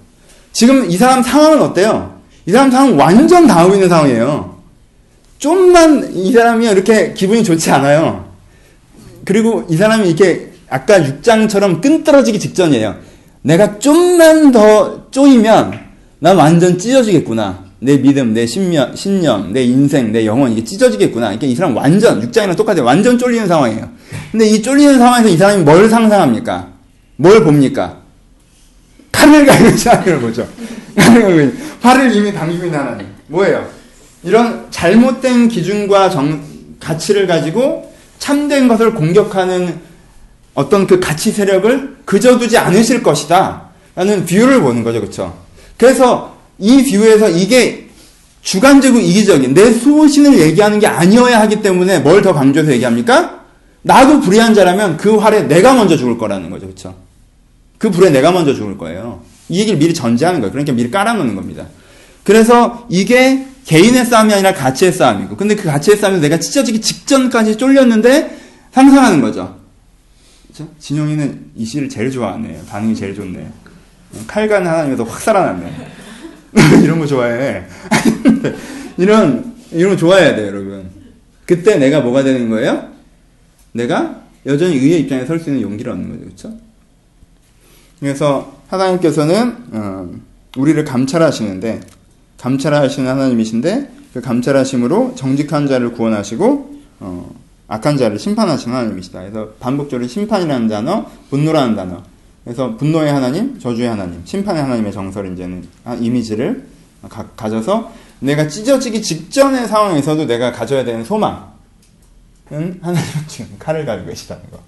지금 이 사람 상황은 어때요? 이 사람 상황 완전 당하고 있는 상황이에요. 좀만 이 사람이 이렇게 기분이 좋지 않아요. 그리고 이 사람이 이렇게 아까 6장처럼 끈 떨어지기 직전이에요. 내가 좀만 더 쪼이면 난 완전 찢어지겠구나. 내 믿음, 내 신념, 신념, 내 인생, 내 영혼 이게 찢어지겠구나. 그러니까 이 사람 완전 육장이랑 똑같아요. 완전 쫄리는 상황이에요. 근데 이 쫄리는 상황에서 이 사람이 뭘 상상합니까? 뭘 봅니까? 칼을 있는 하나님을 보죠. 칼을 이미 있는 하나님. 뭐예요? 이런 잘못된 기준과 정, 가치를 가지고 참된 것을 공격하는 어떤 그 가치 세력을 그저 두지 않으실 것이다. 라는 view를 보는 거죠. 그쵸? 그래서 이 view에서 이게 주관적이고 이기적인 내 소신을 얘기하는 게 아니어야 하기 때문에 뭘 더 강조해서 얘기합니까? 나도 불의한 자라면 그 활에 내가 먼저 죽을 거라는 거죠. 그쵸? 그 불에 내가 먼저 죽을 거예요. 이 얘기를 미리 전제하는 거예요. 그러니까 미리 깔아놓는 겁니다. 그래서 이게 개인의 싸움이 아니라 가치의 싸움이고, 근데 그 가치의 싸움에서 내가 찢어지기 직전까지 쫄렸는데 상상하는 거죠. 그죠? 진용이는 이 시를 제일 좋아하네. 반응이 제일 좋네. 칼간 하나님에서 확 살아났네. 이런 거 좋아해. 이런, 이런 거 좋아해야 돼요, 여러분. 그때 내가 뭐가 되는 거예요? 내가 여전히 의의 입장에 설 수 있는 용기를 얻는 거죠. 그렇죠? 그래서 하나님께서는 어, 우리를 감찰하시는데 감찰하시는 하나님이신데 그 감찰하심으로 정직한 자를 구원하시고 어, 악한 자를 심판하시는 하나님이시다. 그래서 반복적으로 심판이라는 단어, 분노라는 단어. 그래서 분노의 하나님, 저주의 하나님, 심판의 하나님의 정설 이제는 이미지를 가, 가져서 내가 찢어지기 직전의 상황에서도 내가 가져야 되는 소망은 하나님은 지금 칼을 가지고 계시다는 거.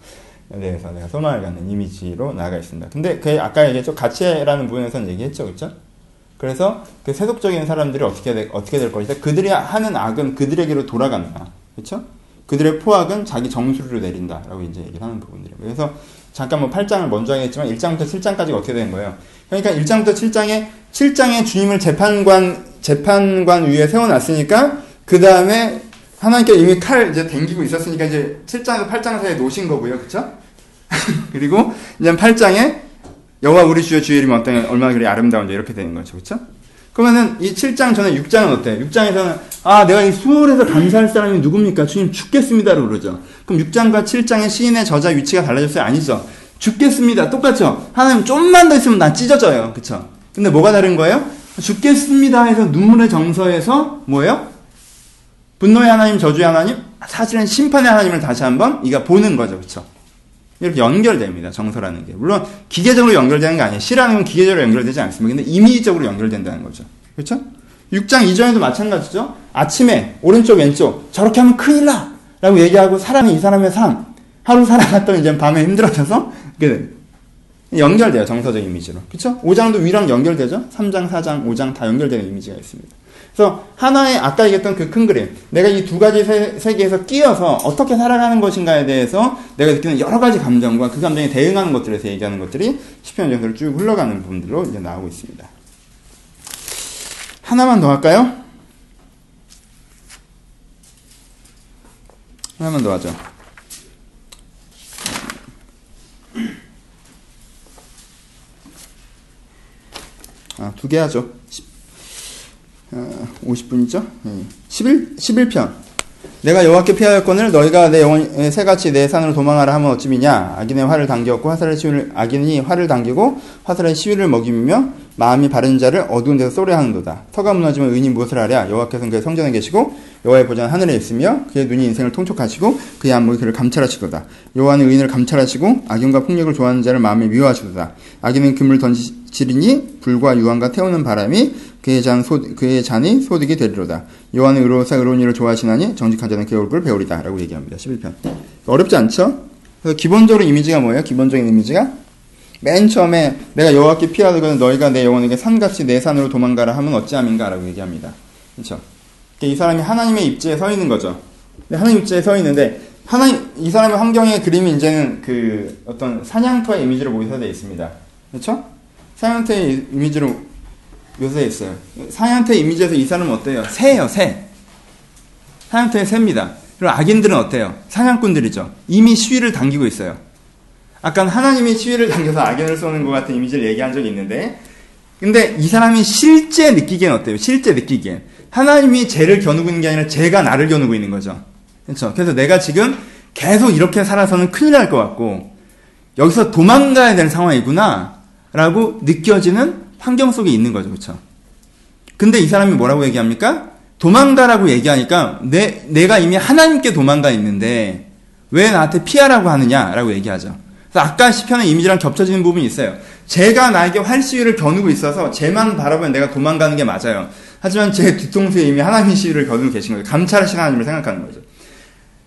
에 대해서 내가 소망을 갖는 이미지로 나아가 있습니다. 근데 그 아까 얘기했죠 가치라는 부분에서는 얘기했죠, 그렇죠? 그래서 그 세속적인 사람들이 어떻게 되, 어떻게 될 것이다. 그들이 하는 악은 그들에게로 돌아간다, 그렇죠? 그들의 포악은 자기 정수리로 내린다라고 이제 얘기를 하는 부분들이에요. 그래서 잠깐 뭐 8장을 먼저 하겠지만 1장부터 7장까지 어떻게 된 거예요? 그러니까 1장부터 7장에 7장에 주님을 재판관 재판관 위에 세워 놨으니까 그 다음에 하나님께 이미 칼 이제 댕기고 있었으니까 이제 7장에서 8장 사이에 놓으신 거고요. 그쵸? 그리고 이제 8장에 여호와 우리 주여 주의 이름이 어떤 얼마나 그리 아름다운지 이렇게 되는 거죠. 그쵸? 그러면은 이 7장 전에 6장은 어때요? 6장에서는 아 내가 이 수월해서 감사할 사람이 누굽니까? 주님 죽겠습니다로 그러죠. 그럼 6장과 7장의 시인의 저자 위치가 달라졌어요? 아니죠. 죽겠습니다. 똑같죠. 하나님 좀만 더 있으면 나 찢어져요. 그쵸? 근데 뭐가 다른 거예요? 죽겠습니다 해서 눈물의 정서에서 뭐예요? 분노의 하나님, 저주의 하나님, 사실은 심판의 하나님을 다시 한번 이가 보는 거죠. 그쵸? 이렇게 연결됩니다. 정서라는 게. 물론 기계적으로 연결되는 게 아니에요. 시라는 건 기계적으로 연결되지 않습니다. 근데 이미지적으로 연결된다는 거죠. 그렇죠? 6장 이전에도 마찬가지죠. 아침에 오른쪽 왼쪽 저렇게 하면 큰일 나! 라고 얘기하고 사람이 이 사람의 삶 하루 살아갔더니 이제 밤에 힘들어져서 연결돼요. 정서적 이미지로. 그렇죠? 5장도 위랑 연결되죠? 3장, 4장, 5장 다 연결되는 이미지가 있습니다. 그래서 하나의 아까 얘기했던 그 큰 그림, 내가 이 두 가지 세, 계에서 끼어서 어떻게 살아가는 것인가에 대해서 내가 느끼는 여러 가지 감정과 그 감정에 대응하는 것들에서 얘기하는 것들이 시편 전서를 쭉 흘러가는 부분들로 이제 나오고 있습니다. 하나만 더 할까요? 하나만 더 하죠. 아, 두 개 하죠. 어, 50분이죠? 11, 11편. 내가 여호와께 피하였거늘 너희가 내 영혼의 새같이 내 산으로 도망하라 하면 어찌미냐? 악인의 화를 당겼고 화살의 시위를 악인이 화를 당기고 화살의 시위를 먹이며 마음이 바른 자를 어두운 데서 쏘려 하는도다. 터가 무너지면 의인이 무엇을 하랴? 여호와께서는 그의 성전에 계시고 여호와의 보좌는 하늘에 있으며 그의 눈이 인생을 통촉하시고 그의 안목이 그를 감찰하시도다. 여호와는 의인을 감찰하시고 악인과 폭력을 좋아하는 자를 마음에 미워하시도다. 악인은 금을 던지리니 불과 유황과 태우는 바람이 그의 잔 소, 그의 잔이 소득이 되리로다. 요한은 의로사 의로운 일을 좋아하시나니 정직한 자는 그의 얼굴을 배우리다. 라고 얘기합니다. 11편. 어렵지 않죠? 그래서 기본적으로 이미지가 뭐예요? 기본적인 이미지가? 맨 처음에 내가 여호와께 피하거든 너희가 내 영혼에게 산같이 내 산으로 도망가라 하면 어찌함인가? 라고 얘기합니다. 그렇죠? 이 사람이 하나님의 입지에 서 있는 거죠. 하나님 입지에 서 있는데 하나님 이 사람의 환경의 그림이 이제는 그 어떤 사냥터의 이미지로 모의되어 있습니다. 그렇죠? 사냥터의 이미지로 묘사에 있어요. 사냥터 이미지에서 이 사람은 어때요? 새예요, 새. 사냥터의 새입니다. 그리고 악인들은 어때요? 사냥꾼들이죠. 이미 시위를 당기고 있어요. 아까 하나님이 시위를 당겨서 악인을 쏘는 것 같은 이미지를 얘기한 적이 있는데, 근데 이 사람이 실제 느끼기엔 어때요? 실제 느끼기엔. 하나님이 죄를 겨누고 있는 게 아니라 죄가 나를 겨누고 있는 거죠. 그렇죠? 그래서 내가 지금 계속 이렇게 살아서는 큰일 날 것 같고, 여기서 도망가야 될 상황이구나, 라고 느껴지는 환경 속에 있는 거죠. 그렇죠? 근데 이 사람이 뭐라고 얘기합니까? 도망가라고 얘기하니까 내, 내가 이미 하나님께 도망가 있는데 왜 나한테 피하라고 하느냐라고 얘기하죠. 그래서 아까 시편의 이미지랑 겹쳐지는 부분이 있어요. 제가 나에게 활시위를 겨누고 있어서 제만 바라보면 내가 도망가는 게 맞아요. 하지만 제 뒤통수에 이미 하나님의 시위를 겨누고 계신 거예요. 감찰하신 하나님을 생각하는 거죠.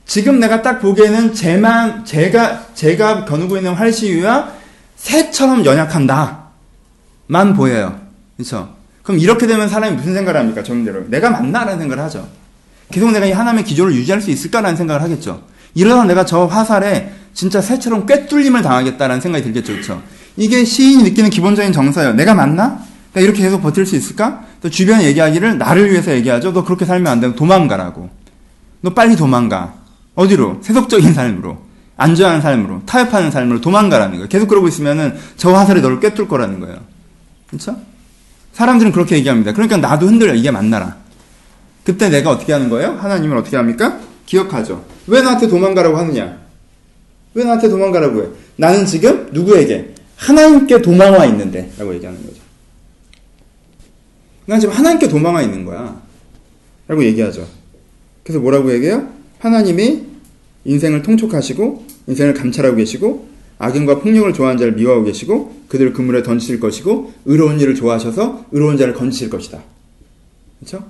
지금 내가 딱 보기에는 제만 제가 제가 겨누고 있는 활시위와 새처럼 연약한 나만 보여요. 그렇죠? 그럼 이렇게 되면 사람이 무슨 생각을 합니까? 정대로 내가 맞나라는 생각을 하죠. 계속 내가 이 하나님의 기조를 유지할 수 있을까라는 생각을 하겠죠. 이러다 내가 저 화살에 진짜 새처럼 꿰뚫림을 당하겠다라는 생각이 들겠죠. 그렇죠? 이게 시인이 느끼는 기본적인 정서예요. 내가 맞나? 내가 이렇게 계속 버틸 수 있을까? 또 주변 얘기하기를 나를 위해서 얘기하죠. 너 그렇게 살면 안 되고 도망가라고. 너 빨리 도망가. 어디로? 세속적인 삶으로. 안전한 삶으로. 타협하는 삶으로 도망가라는 거예요. 계속 그러고 있으면은 저 화살이 너를 꿰뚫 거라는 거예요. 그렇죠? 사람들은 그렇게 얘기합니다. 그러니까 나도 흔들려. 이게 맞나라. 그때 내가 어떻게 하는 거예요? 하나님은 어떻게 합니까? 기억하죠. 왜 나한테 도망가라고 하느냐? 왜 나한테 도망가라고 해? 나는 지금 누구에게? 하나님께 도망와 있는데. 라고 얘기하는 거죠. 난 지금 하나님께 도망와 있는 거야. 라고 얘기하죠. 그래서 뭐라고 얘기해요? 하나님이 인생을 통촉하시고, 인생을 감찰하고 계시고, 악인과 폭력을 좋아하는 자를 미워하고 계시고, 그들을 그물에 던지실 것이고, 의로운 일을 좋아하셔서 의로운 자를 건지실 것이다. 그렇죠?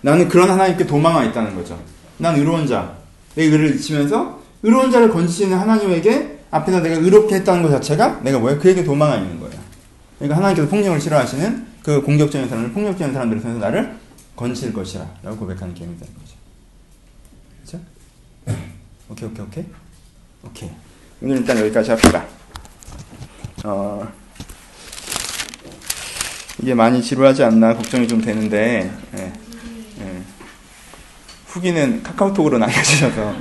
나는 그런 하나님께 도망와 있다는 거죠. 난 의로운 자. 내 의를 잊으면서 의로운 자를 건지시는 하나님에게 앞에서 내가 의롭게 했다는 것 자체가 내가 뭐야? 그에게 도망와 있는 거예요. 그러니까 하나님께서 폭력을 싫어하시는 그 공격적인 사람들, 폭력적인 사람들을 통해서 나를 건질 것이라 라고 고백하는 게임이 되는 거죠. 그렇죠? 오케이, 오케이, 오케이. 오케이. 오늘 일단 여기까지 합시다. 어, 이게 많이 지루하지 않나 걱정이 좀 되는데, 예, 예. 후기는 카카오톡으로 남겨주셔서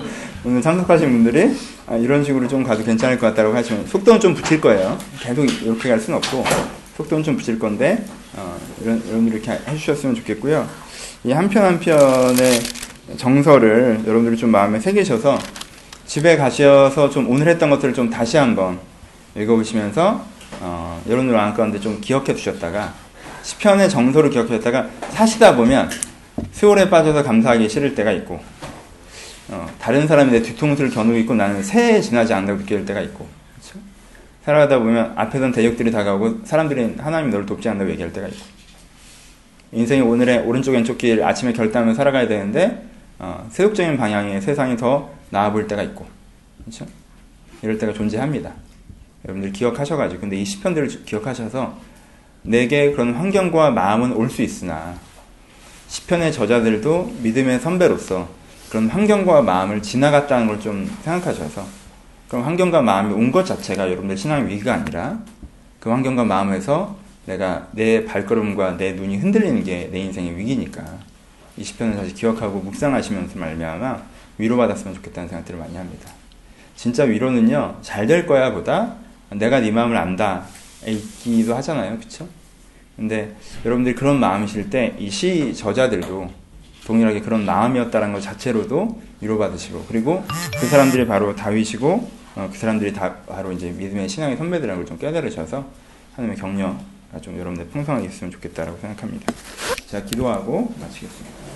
오늘 참석하신 분들이 아, 이런 식으로 좀 가도 괜찮을 것 같다고 하시면 속도는 좀 붙일 거예요. 계속 이렇게 갈 수는 없고 속도는 좀 붙일 건데 어, 이런 이런 이렇게 해주셨으면 좋겠고요. 이 한 편 한 편의 정서를 여러분들이 좀 마음에 새기셔서 집에 가셔서 좀 오늘 했던 것들을 좀 다시 한번 읽어보시면서 어, 여러분들 마음 가운데 좀 기억해 두셨다가 시편의 정서를 기억해 뒀다가 사시다 보면 세월에 빠져서 감사하기 싫을 때가 있고 어, 다른 사람이 내 뒤통수를 겨누고 있고 나는 새에 지나지 않는다고 느낄 때가 있고 그렇죠? 살아가다 보면 앞에선 대적들이 다가오고 사람들이 하나님이 너를 돕지 않는다고 얘기할 때가 있고 인생이 오늘의 오른쪽 왼쪽 길 아침에 결단하며 살아가야 되는데 어, 세속적인 방향의 세상이 더 나아 보일 때가 있고 그렇죠? 이럴 때가 존재합니다. 여러분들 기억하셔가지고 근데 이 시편들을 기억하셔서 내게 그런 환경과 마음은 올 수 있으나 시편의 저자들도 믿음의 선배로서 그런 환경과 마음을 지나갔다는 걸 좀 생각하셔서 그런 환경과 마음이 온 것 자체가 여러분들 신앙의 위기가 아니라 그 환경과 마음에서 내가 내 발걸음과 내 눈이 흔들리는 게 내 인생의 위기니까 이 시편을 다시 기억하고 묵상하시면서 말미암아 위로받았으면 좋겠다는 생각들을 많이 합니다. 진짜 위로는요 잘 될 거야 보다 내가 네 마음을 안다 있기도 하잖아요, 그렇죠? 근데 여러분들이 그런 마음이실 때 이 시 저자들도 동일하게 그런 마음이었다는 것 자체로도 위로받으시고 그리고 그 사람들이 바로 다윗이고 어, 그 사람들이 다 바로 이제 믿음의 신앙의 선배들이라는 걸 좀 깨달으셔서 하나님의 격려가 좀 여러분들 풍성하게 있으면 좋겠다라고 생각합니다. 제가 기도하고 마치겠습니다.